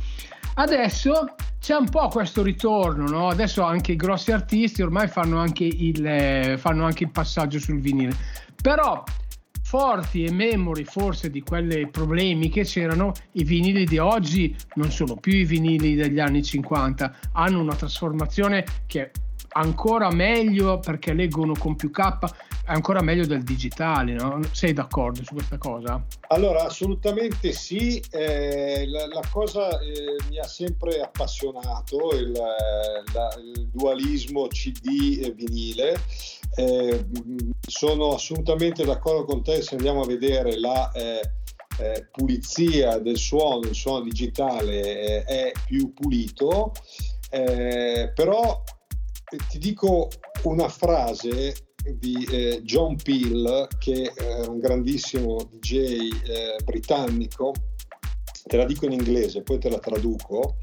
adesso c'è un po' questo ritorno no? adesso anche i grossi artisti ormai fanno anche il, fanno anche il passaggio sul vinile però forti e memori forse di quei problemi che c'erano, i vinili di oggi non sono più i vinili degli anni 50, hanno una trasformazione che ancora meglio perché leggono con più K, è ancora meglio del digitale, no? Sei d'accordo su questa cosa? Allora, assolutamente sì, eh, la, la, cosa eh, mi ha sempre appassionato, il, la, il dualismo CD e vinile eh, sono assolutamente d'accordo con te se andiamo a vedere la eh, eh, pulizia del suono, il suono digitale eh, è più pulito, eh, però eh, ti dico una frase di John Peel, che è un grandissimo DJ britannico, te la dico in inglese, poi te la traduco,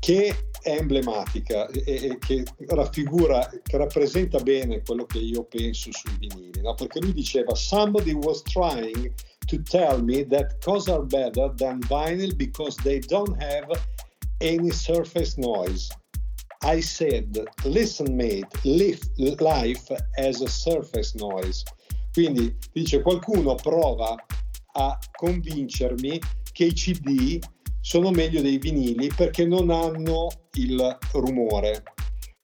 che è emblematica e, e che raffigura, che rappresenta bene quello che io penso sui vinili, no? perché lui diceva somebody was trying to tell me that cos are better than vinyl because they don't have any surface noise. I said, listen mate, life as a surface noise. Quindi dice qualcuno prova a convincermi che i CD sono meglio dei vinili perché non hanno il rumore.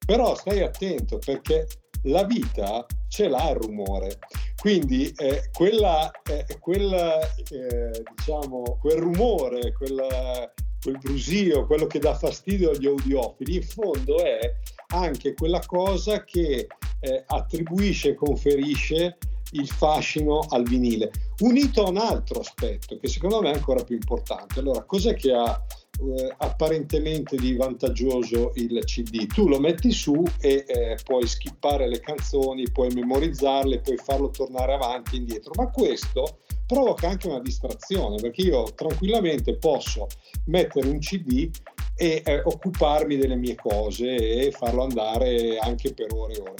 Però stai attento perché la vita ce l'ha il rumore. Quindi eh, quella, eh, quella, eh, diciamo, quel rumore, quella, quel brusio, quello che dà fastidio agli audiofili, in fondo è anche quella cosa che eh, attribuisce e conferisce il fascino al vinile, unito a un altro aspetto che secondo me è ancora più importante. Allora, cos'è che ha eh, apparentemente di vantaggioso il CD? Tu lo metti su e eh, puoi skippare le canzoni, puoi memorizzarle, puoi farlo tornare avanti e indietro, ma questo provoca anche una distrazione perché io tranquillamente posso mettere un CD e eh, occuparmi delle mie cose e farlo andare anche per ore e ore.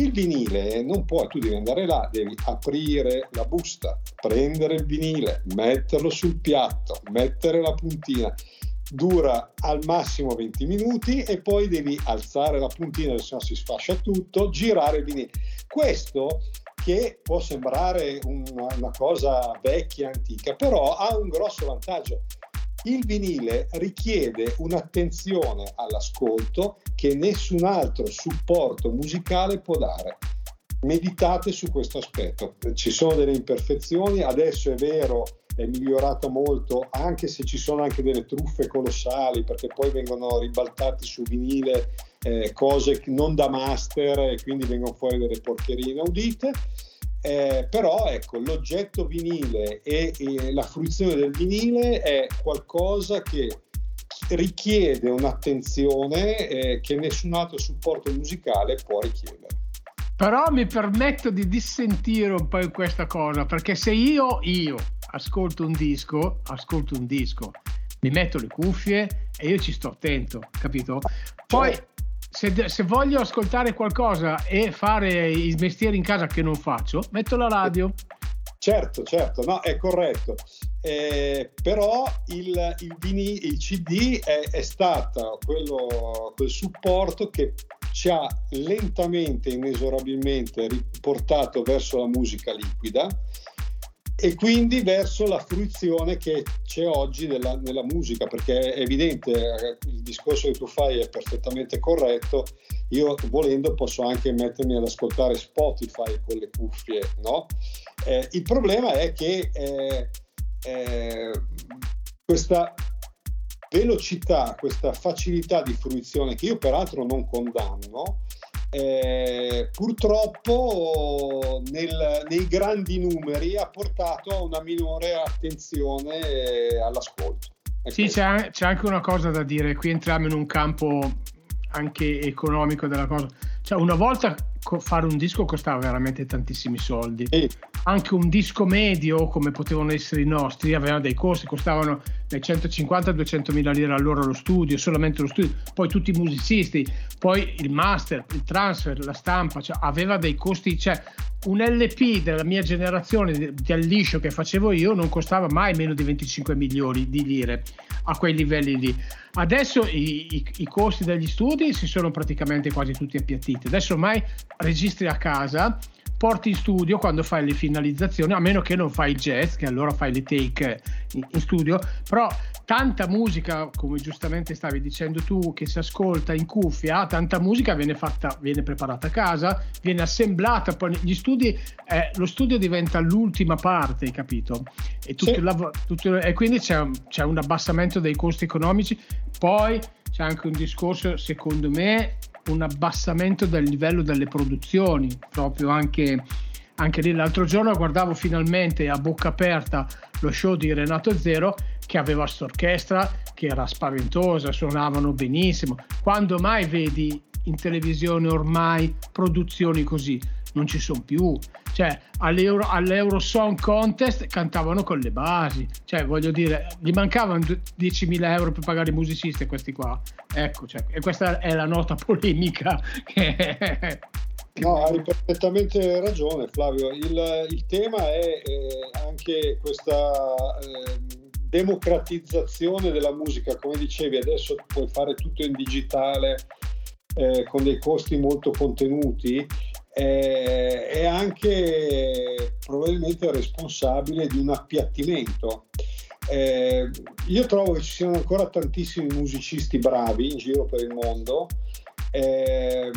Il vinile non puoi, tu devi andare là, devi aprire la busta, prendere il vinile, metterlo sul piatto, mettere la puntina. Dura al massimo 20 minuti e poi devi alzare la puntina, se no si sfascia tutto, girare il vinile. Questo che può sembrare una, una cosa vecchia, antica, però ha un grosso vantaggio il vinile richiede un'attenzione all'ascolto che nessun altro supporto musicale può dare. Meditate su questo aspetto. Ci sono delle imperfezioni, adesso è vero, è migliorato molto, anche se ci sono anche delle truffe colossali, perché poi vengono ribaltati su vinile eh, cose non da master e quindi vengono fuori delle porcherie inaudite eh, però ecco, l'oggetto vinile e, e, la fruizione del vinile è qualcosa che richiede un'attenzione eh, che nessun altro supporto musicale può richiedere. Però mi permetto di dissentire un po' in questa cosa, perché se io, io ascolto un disco, ascolto un disco, mi metto le cuffie e io ci sto attento, capito? Poi certo. se, se, voglio ascoltare qualcosa e fare i mestieri in casa che non faccio, metto la radio. Certo, certo, no, è corretto. Eh, però il, il, vini, il CD è, è stato quello, quel supporto che ci ha lentamente, inesorabilmente riportato verso la musica liquida e quindi verso la fruizione che c'è oggi della, nella musica, perché è evidente, eh, il discorso che tu fai è perfettamente corretto, io volendo posso anche mettermi ad ascoltare Spotify con le cuffie, no? Eh, il problema è che eh, eh, questa velocità, questa facilità di fruizione, che io peraltro non condanno, eh, purtroppo nel, nei grandi numeri ha portato a una minore attenzione all'ascolto. Sì, c'è, c'è, anche una cosa da dire, qui entriamo in un campo anche economico della cosa. Cioè, una volta fare un disco costava veramente tantissimi soldi. Sì. Anche un disco medio, come potevano essere i nostri, aveva dei costi, costavano dai 150 a 200 mila lire all'ora lo studio, solamente lo studio, poi tutti i musicisti, poi il master, il transfer, la stampa, cioè aveva dei costi, cioè un LP della mia generazione di liscio che facevo io non costava mai meno di 25 milioni di lire a quei livelli lì. Adesso i, i, i, costi degli studi si sono praticamente quasi tutti appiattiti. Adesso ormai registri a casa, porti in studio quando fai le finalizzazioni, a meno che non fai il jazz, che allora fai le take in, in studio, però tanta musica, come giustamente stavi dicendo tu, che si ascolta in cuffia, tanta musica viene fatta, viene preparata a casa, viene assemblata, poi gli studi, eh, lo studio diventa l'ultima parte, capito? E, tutto sì. il tutto, e quindi c'è c'è un abbassamento dei costi economici, poi c'è anche un discorso, secondo me, un abbassamento del livello delle produzioni, proprio anche, anche lì l'altro giorno guardavo finalmente a bocca aperta lo show di Renato Zero che aveva quest'orchestra che era spaventosa, suonavano benissimo. Quando mai vedi in televisione ormai produzioni così? Non ci sono più. Cioè, all'Euro, all'Euro Song Contest cantavano con le basi. Cioè, voglio dire, gli mancavano 10.000 euro per pagare i musicisti questi qua. Ecco, cioè, e questa è la nota polemica che... <laughs> No, hai perfettamente ragione Flavio. Il, il tema è eh, anche questa eh, democratizzazione della musica. Come dicevi, adesso puoi fare tutto in digitale eh, con dei costi molto contenuti eh, è anche probabilmente responsabile di un appiattimento. Eh, io trovo che ci siano ancora tantissimi musicisti bravi in giro per il mondo, eh,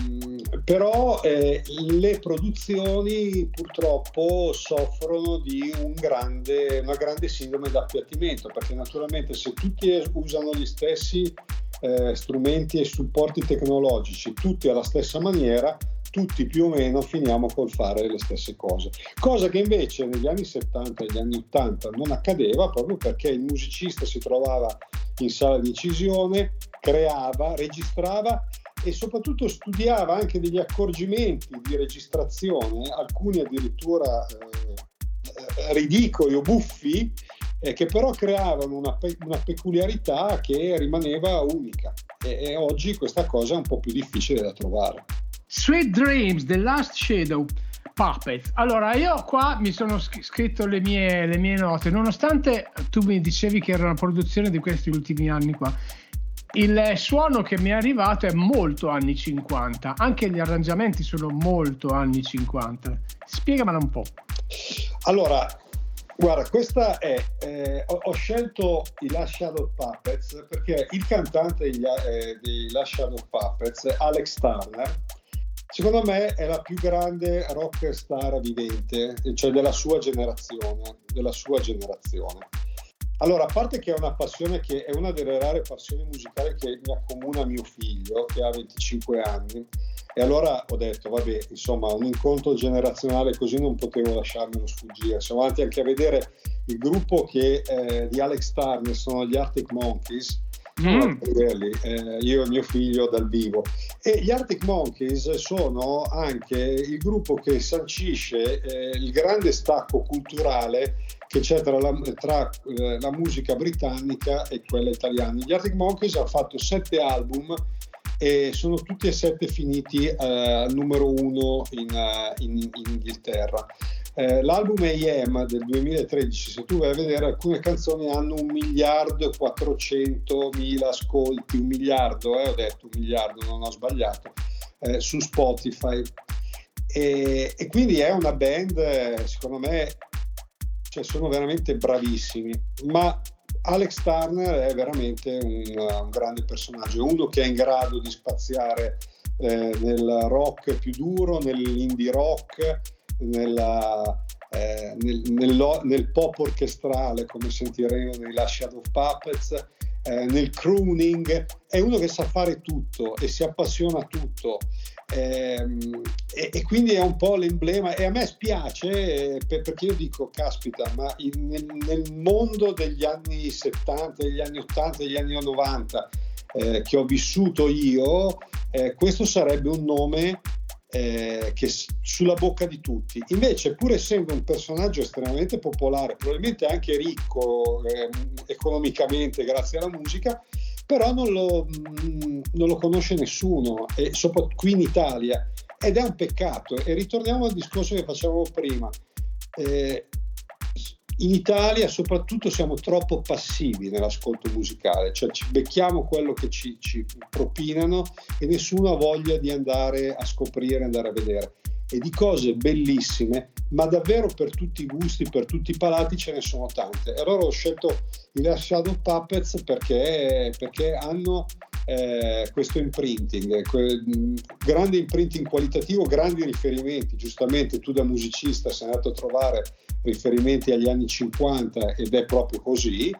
però eh, le produzioni purtroppo soffrono di un grande, una grande sindrome d'appiattimento, perché naturalmente se tutti usano gli stessi eh, strumenti e supporti tecnologici, tutti alla stessa maniera, tutti più o meno finiamo col fare le stesse cose. Cosa che invece negli anni 70 e negli anni 80 non accadeva proprio perché il musicista si trovava in sala di incisione, creava, registrava e soprattutto studiava anche degli accorgimenti di registrazione, alcuni addirittura eh, ridicoli o buffi, eh, che però creavano una, pe- una, peculiarità che rimaneva unica e-, e oggi questa cosa è un po' più difficile da trovare. Sweet Dreams, The Last Shadow, Puppets. Allora, io qua mi sono scritto le mie, le mie note, nonostante tu mi dicevi che era una produzione di questi ultimi anni qua. Il suono che mi è arrivato è molto anni 50, anche gli arrangiamenti sono molto anni 50. Spiegamela un po'. Allora, guarda, questa è. Eh, ho, ho, scelto i Last Shadow Puppets perché il cantante degli, eh, Shadow Puppets, Alex Turner, Secondo me è la più grande rock star vivente, cioè della sua generazione, della sua generazione. Allora, a parte che è una passione che è una delle rare passioni musicali che mi accomuna mio figlio, che ha 25 anni, e allora ho detto, vabbè, insomma, un incontro generazionale così non potevo lasciarmelo sfuggire. Siamo andati anche a vedere il gruppo che, eh, di Alex Turner, sono gli Arctic Monkeys, mm. vederli, eh, io e mio figlio dal vivo. E gli Arctic Monkeys sono anche il gruppo che sancisce eh, il grande stacco culturale che c'è tra, la, tra eh, la, musica britannica e quella italiana. Gli Arctic Monkeys hanno fatto sette album e sono tutti e sette finiti eh, al numero uno in, in, in Inghilterra. Eh, l'album AM del 2013, se tu vai a vedere alcune canzoni hanno un miliardo e 400 mila ascolti, un miliardo, eh, ho detto un miliardo, non ho sbagliato, eh, su Spotify. E, e, quindi è una band, eh, secondo me, cioè sono veramente bravissimi, ma Alex Turner è veramente un, un grande personaggio, uno che è in grado di spaziare eh, nel rock più duro, nell'indie rock, nella, eh, nel, nel, nel, pop orchestrale, come sentiremo nei La Shadow Puppets, eh, nel crooning, è uno che sa fare tutto e si appassiona a tutto. Ehm, e, e, quindi è un po' l'emblema e a me spiace eh, perché io dico caspita ma in, nel, nel, mondo degli anni 70 degli anni 80 degli anni 90 eh, che ho vissuto io eh, questo sarebbe un nome eh, che sulla bocca di tutti. Invece, pur essendo un personaggio estremamente popolare, probabilmente anche ricco eh, economicamente grazie alla musica, però non lo, mh, mm, non lo conosce nessuno, e soprattutto qui in Italia. Ed è un peccato. E ritorniamo al discorso che facevamo prima. Eh, in Italia soprattutto siamo troppo passivi nell'ascolto musicale, cioè ci becchiamo quello che ci, ci propinano e nessuno ha voglia di andare a scoprire, andare a vedere. E di cose bellissime, ma davvero per tutti i gusti, per tutti i palati ce ne sono tante. E allora ho scelto i Last Shadow Puppets perché, perché hanno eh, questo imprinting, que- grande imprinting qualitativo, grandi riferimenti. Giustamente tu da musicista sei andato a trovare riferimenti agli anni 50 ed è proprio così,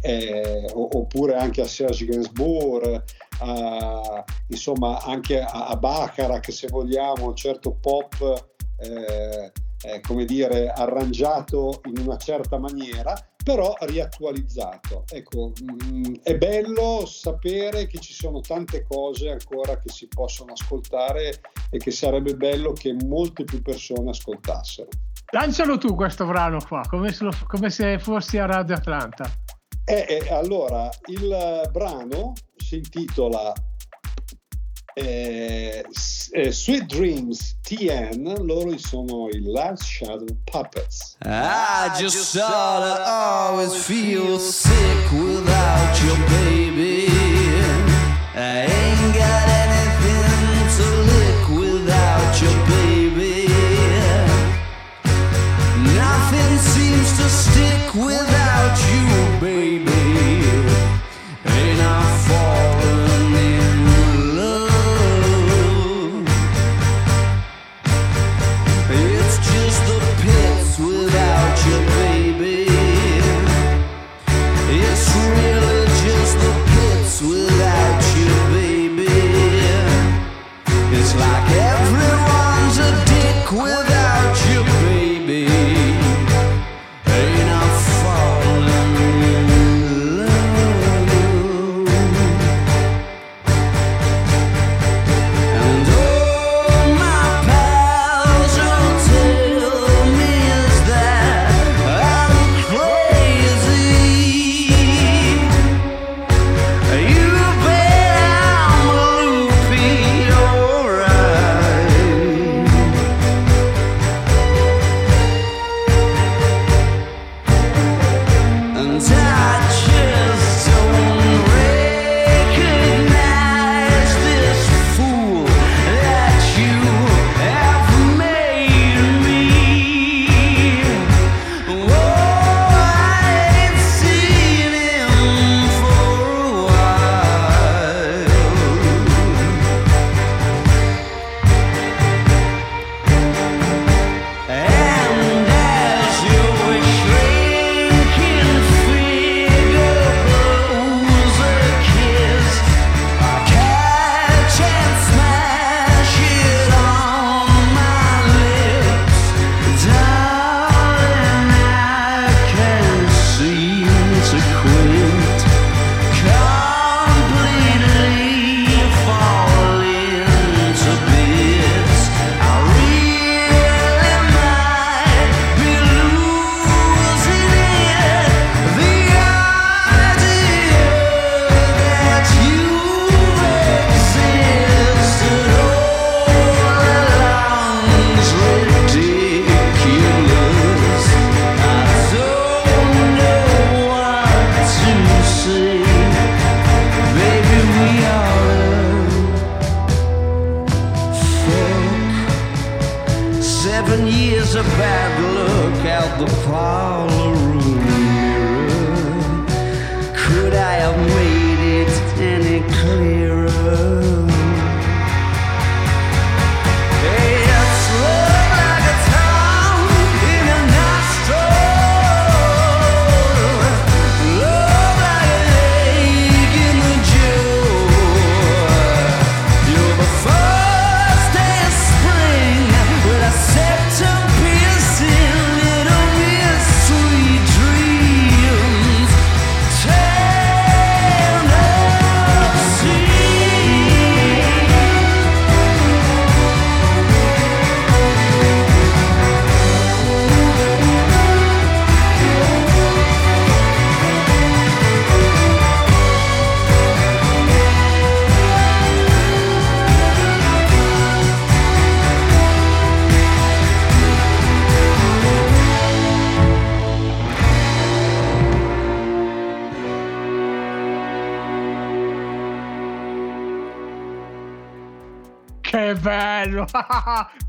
eh, oppure anche a Serge Gainsbourg, a, insomma anche a, a Baccarat se vogliamo, un certo pop eh, eh, come dire arrangiato in una certa maniera però riattualizzato. Ecco, mh, mm, è bello sapere che ci sono tante cose ancora che si possono ascoltare e che sarebbe bello che molte più persone ascoltassero. Lancialo tu questo brano qua, come se, lo, come se fossi a Radio Atlanta. Eh, eh, allora, il brano si intitola eh, eh, Sweet Dreams TN, loro sono i Last Shadow Puppets. I just thought I always feel sick without your baby. I ain't got anything to lick without your baby. Nothing seems to stick without you, baby.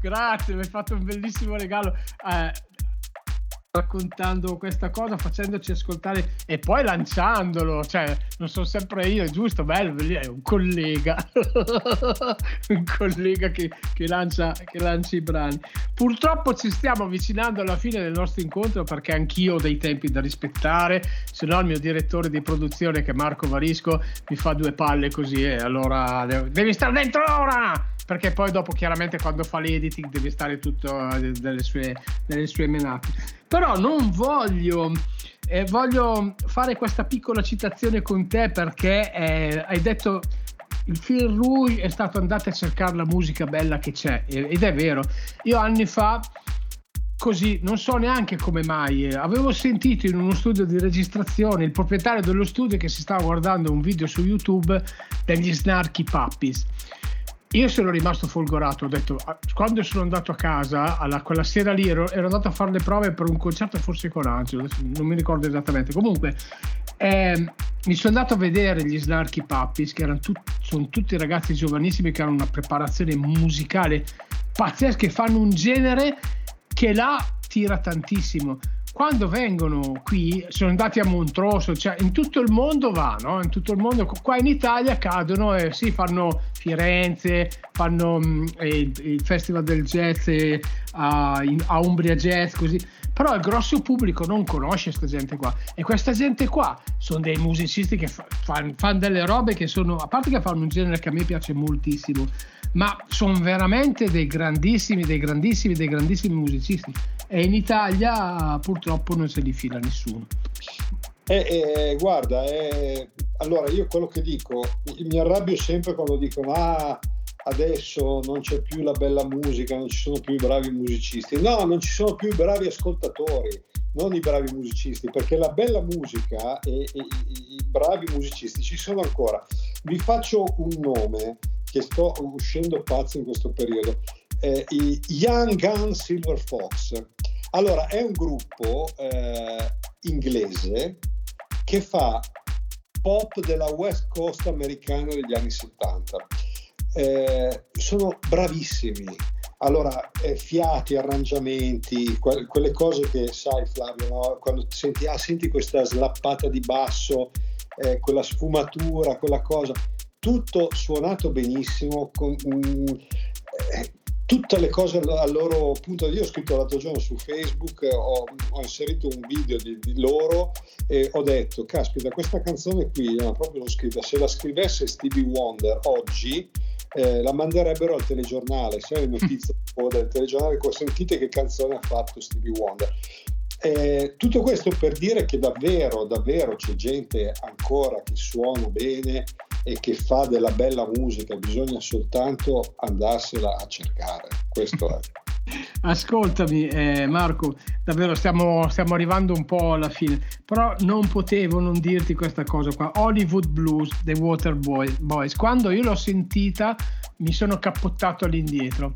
Grazie, mi hai fatto un bellissimo regalo. eh, raccontando questa cosa, facendoci ascoltare e poi lanciandolo, cioè non sono sempre io, è giusto, bello, è un collega, <laughs> un collega che, che lancia, che lancia i brani. Purtroppo ci stiamo avvicinando alla fine del nostro incontro perché anch'io ho dei tempi da rispettare, se no il mio direttore di produzione che è Marco Varisco mi fa due palle così e allora devi stare dentro ora! Perché poi dopo chiaramente quando fa l'editing deve stare tutto eh, delle sue, delle sue menate. Però non voglio, eh, voglio fare questa piccola citazione con te perché eh, hai detto il fil rouge è stato andate a cercare la musica bella che c'è ed è vero. Io anni fa così, non so neanche come mai, eh, avevo sentito in uno studio di registrazione il proprietario dello studio che si stava guardando un video su YouTube degli Snarky Puppies. Io sono rimasto folgorato, ho detto, ah, quando sono andato a casa, alla- quella sera lì ero, ero andato a fare le prove per un concerto forse con Angelo, non mi ricordo esattamente, comunque ehm, mi sono andato a vedere gli Snarky Puppies, che erano tut- sono tutti ragazzi giovanissimi che hanno una preparazione musicale pazzesca e fanno un genere che là tira tantissimo. Quando vengono qui, sono andati a Montrosso, cioè in tutto il mondo vanno, in tutto il mondo, qua in Italia cadono e sì, fanno Firenze, fanno mm, il, il Festival del Jazz eh, a, in- a Umbria Jazz, così. Però il grosso pubblico non conosce questa gente qua e questa gente qua sono dei musicisti che fanno delle robe che sono, a parte che fanno un genere che a me piace moltissimo, ma sono veramente dei grandissimi, dei grandissimi, dei grandissimi musicisti e in Italia purtroppo non se li fila nessuno. Eh, eh, guarda, eh, allora io quello che dico, mi arrabbio sempre quando dicono ah, adesso non c'è più la bella musica, non ci sono più i bravi musicisti. No, non ci sono più i bravi ascoltatori, non i bravi musicisti, perché la bella musica e, e- i, i bravi musicisti ci sono ancora. Vi faccio un nome che sto uscendo pazzo in questo periodo, i Young Gun Silver Fox. Allora, è un gruppo eh, inglese che fa pop della West Coast americana degli anni 70. Eh, sono bravissimi. Allora, eh, fiati, arrangiamenti, que- quelle cose che sai Flavio, no? quando senti, ah, senti questa slappata di basso, eh, quella sfumatura, quella cosa, tutto suonato benissimo, con, mm, tutte le cose al loro punto. Io ho scritto l'altro giorno su Facebook, eh, ho, ho inserito un video di, di loro e ho detto, caspita, questa canzone qui, no, proprio l'ho scritta, se la scrivesse Stevie Wonder oggi, eh, la manderebbero al telegiornale, sai le notizie <laughs> del telegiornale, sentite che canzone ha fatto Stevie Wonder. Eh, tutto questo per dire che davvero, davvero c'è gente ancora che suona bene e che fa della bella musica, bisogna soltanto andarsela a cercare. Questo è. <laughs> Ascoltami eh, Marco, davvero stiamo, stiamo arrivando un po' alla fine, però non potevo non dirti questa cosa qua, Hollywood Blues dei Water Boy- Boys, quando io l'ho sentita mi sono cappottato all'indietro.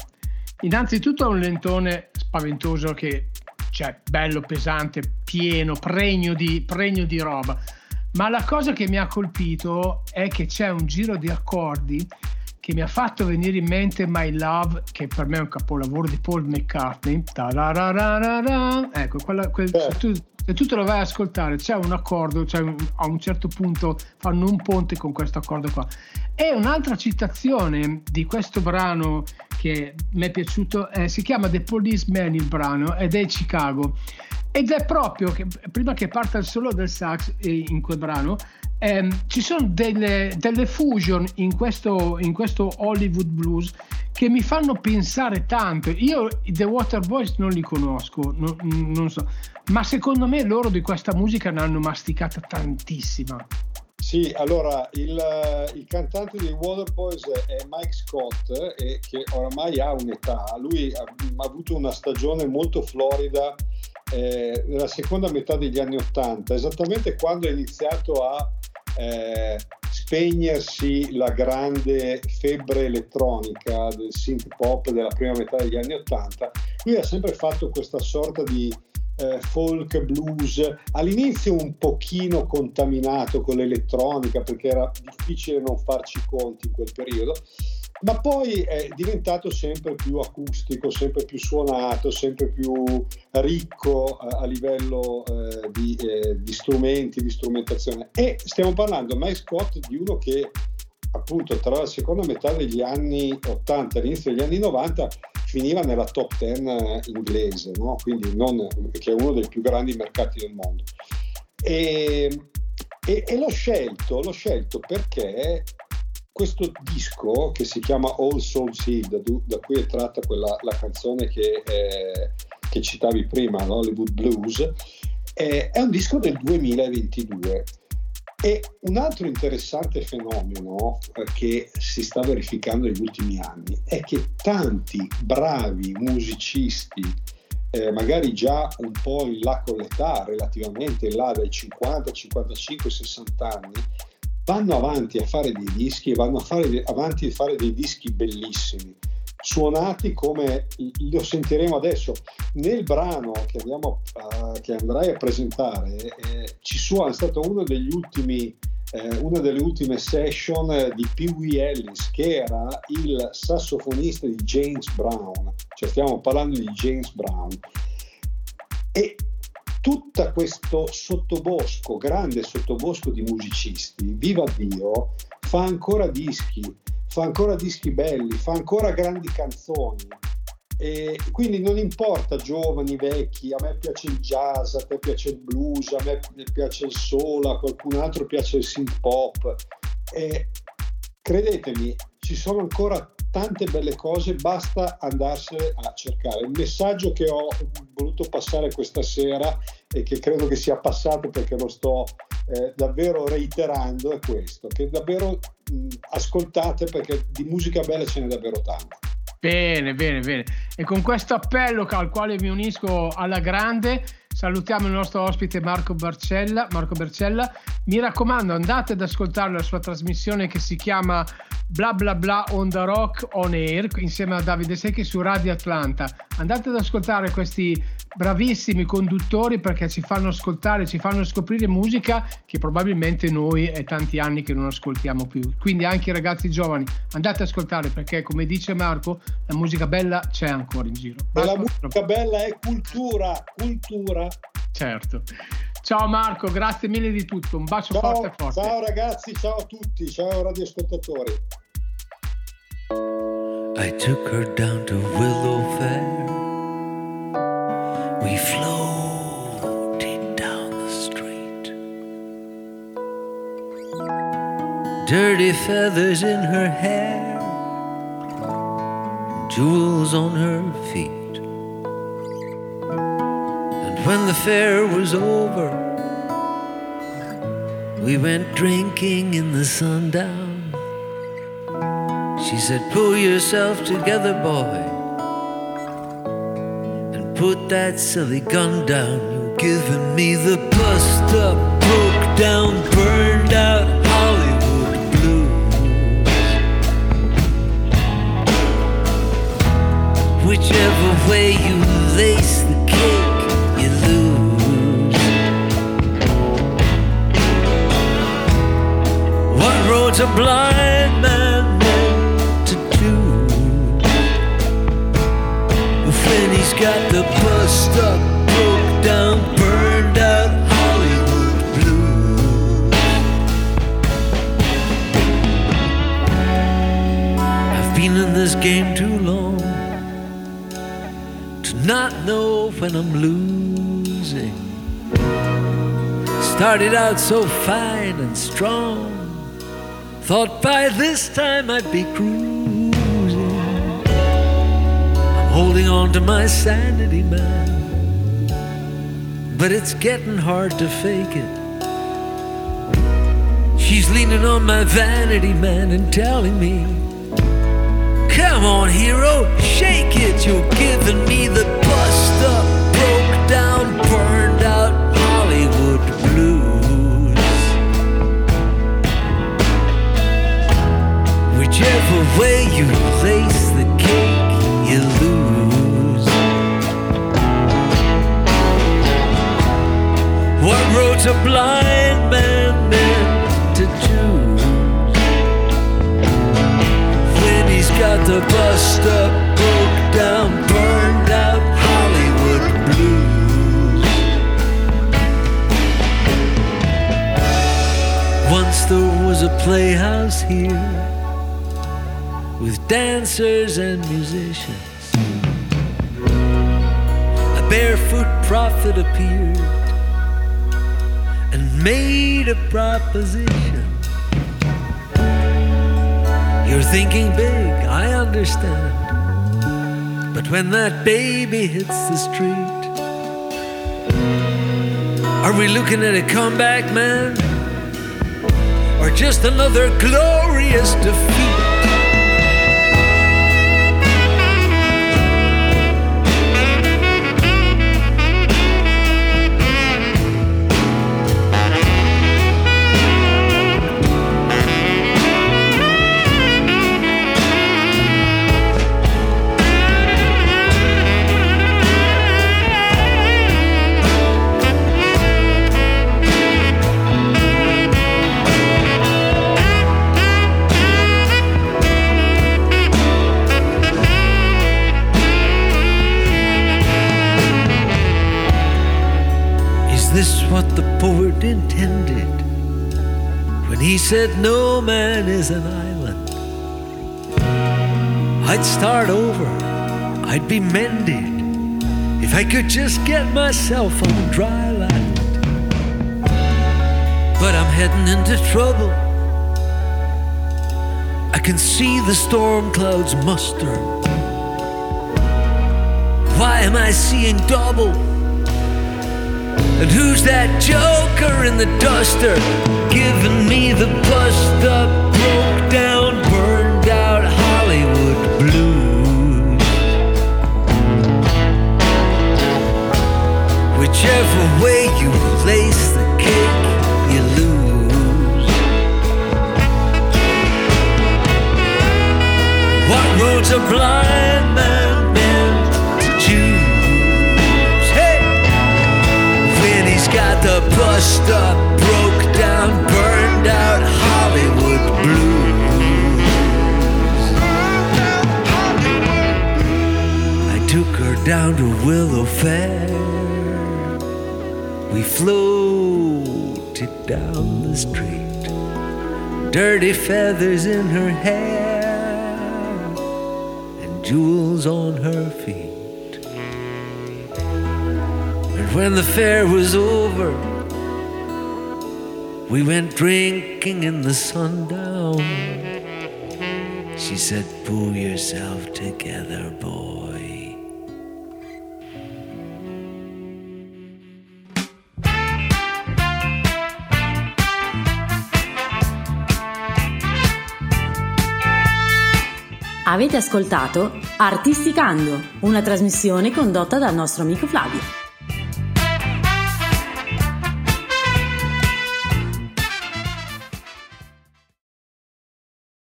Innanzitutto è un lentone spaventoso che, cioè, bello, pesante, pieno, pregno di, pregno di roba. Ma la cosa che mi ha colpito è che c'è un giro di accordi che mi ha fatto venire in mente My Love, che per me è un capolavoro di Paul McCartney. Ecco, quella, quel, Eh. se, tu, se tu te lo vai ad ascoltare, c'è un accordo, cioè un- a un certo punto fanno un ponte con questo accordo qua. E un'altra citazione di questo brano che mi è piaciuto, eh, si chiama The Policeman il brano, ed è Chicago. Ed è proprio che prima che parta il solo del sax eh, in quel brano, ehm, ci sono delle, delle fusion in questo, in questo Hollywood blues che mi fanno pensare tanto. Io i The Water Boys non li conosco, non, non so, ma secondo me loro di questa musica ne hanno masticata tantissima. Sì, allora il, il cantante dei Waterboys è Mike Scott e che oramai ha un'età. Lui ha, ha avuto una stagione molto florida eh, nella seconda metà degli anni Ottanta, esattamente quando è iniziato a eh, spegnersi la grande febbre elettronica del synth pop della prima metà degli anni Ottanta. Lui ha sempre fatto questa sorta di eh, folk blues all'inizio un pochino contaminato con l'elettronica perché era difficile non farci conti in quel periodo ma poi è diventato sempre più acustico, sempre più suonato, sempre più ricco eh, a livello eh, di, eh, di strumenti, di strumentazione. E stiamo parlando, Mike Scott, di uno che appunto tra la seconda metà degli anni 80 e l'inizio degli anni 90 finiva nella top 10 inglese, no? quindi non, che è uno dei più grandi mercati del mondo. E, e, e l'ho scelto, l'ho scelto perché questo disco che si chiama All Souls Hill, da, da cui è tratta quella, la canzone che, eh, che citavi prima, no? Hollywood Blues, eh, è un disco del 2022. E un altro interessante fenomeno eh, che si sta verificando negli ultimi anni è che tanti bravi musicisti, eh, magari già un po' in là con l'età, relativamente in là dai 50, 55, 60 anni, vanno avanti a fare dei dischi vanno a fare, avanti a fare dei dischi bellissimi, suonati come lo sentiremo adesso. Nel brano che, andiamo a, che andrai a presentare eh, ci suona, è stato uno degli ultimi, eh, una delle ultime session di Pee Wee Ellis, che era il sassofonista di James Brown, cioè stiamo parlando di James Brown. E tutto questo sottobosco, grande sottobosco di musicisti, viva Dio, fa ancora dischi, fa ancora dischi belli, fa ancora grandi canzoni. E quindi non importa giovani, vecchi, a me piace il jazz, a te piace il blues, a me piace il soul, a qualcun altro piace il synth pop. E credetemi, ci sono ancora tante belle cose, basta andarsene a cercare. Il messaggio che ho voluto passare questa sera e che credo che sia passato perché lo sto eh, davvero reiterando è questo, che davvero mh, ascoltate perché di musica bella ce n'è davvero tanta. Bene, bene, bene. E con questo appello al quale mi unisco alla grande, salutiamo il nostro ospite Marco Barcella. Marco Barcella, mi raccomando, andate ad ascoltare la sua trasmissione che si chiama Bla Bla Bla on the Rock on Air insieme a Davide Secchi su Radio Atlanta. Andate ad ascoltare questi bravissimi conduttori perché ci fanno ascoltare, ci fanno scoprire musica che probabilmente noi è tanti anni che non ascoltiamo più. Quindi anche i ragazzi giovani andate ad ascoltare perché come dice Marco la musica bella c'è ancora in giro. Basta- la musica bella è cultura, cultura. Certo. Ciao Marco, grazie mille di tutto. Un bacio Ciao, forte forte. ciao ragazzi, ciao a tutti, ciao radioascoltatori. I took her down to Willow Fair. We floated down the street. Dirty feathers in her hair, jewels on her feet. And when the fair was over, we went drinking in the sundown. She said, Pull yourself together, boy, put that silly gun down. You're giving me the bust up, broke down, burned out Hollywood blues. Whichever way you lace the cake, you lose. What road's a blind man got the bust up, broke down, burned out Hollywood blues. I've been in this game too long to not know when I'm losing. Started out so fine and strong, thought by this time I'd be cruising. Holding on to my sanity, man, but it's getting hard to fake it. She's leaning on my vanity, man, and telling me, Come on, hero, shake it. You're giving me the bust up, broke down, burned out Hollywood blues. Whichever way you lace the cake, What road's a blind man meant to choose? when he's got the bust up, broke down, burned out Hollywood blues. Once there was a playhouse here with dancers and musicians. A barefoot prophet appeared made a proposition. You're thinking big, I understand. But when that baby hits the street, are we looking at a comeback, man? Or just another glorious defeat? What the poet intended when he said no man is an island? I'd start over, I'd be mended if I could just get myself on dry land. But I'm heading into trouble. I can see the storm clouds muster. Why am I seeing double? And who's that joker in the duster giving me the bust up, broke down, burned out Hollywood blues? Whichever way you lace the cake, you lose. What road's a blind man bust up, broke down, burned out Hollywood blues. I took her down to Willow Fair. We floated down the street, dirty feathers in her hair, and jewels on her feet. And when the fair was over, we went drinking in the sundown. She said, Pull yourself together, boy. Avete ascoltato Artisticando, una trasmissione condotta dal nostro amico Flavio.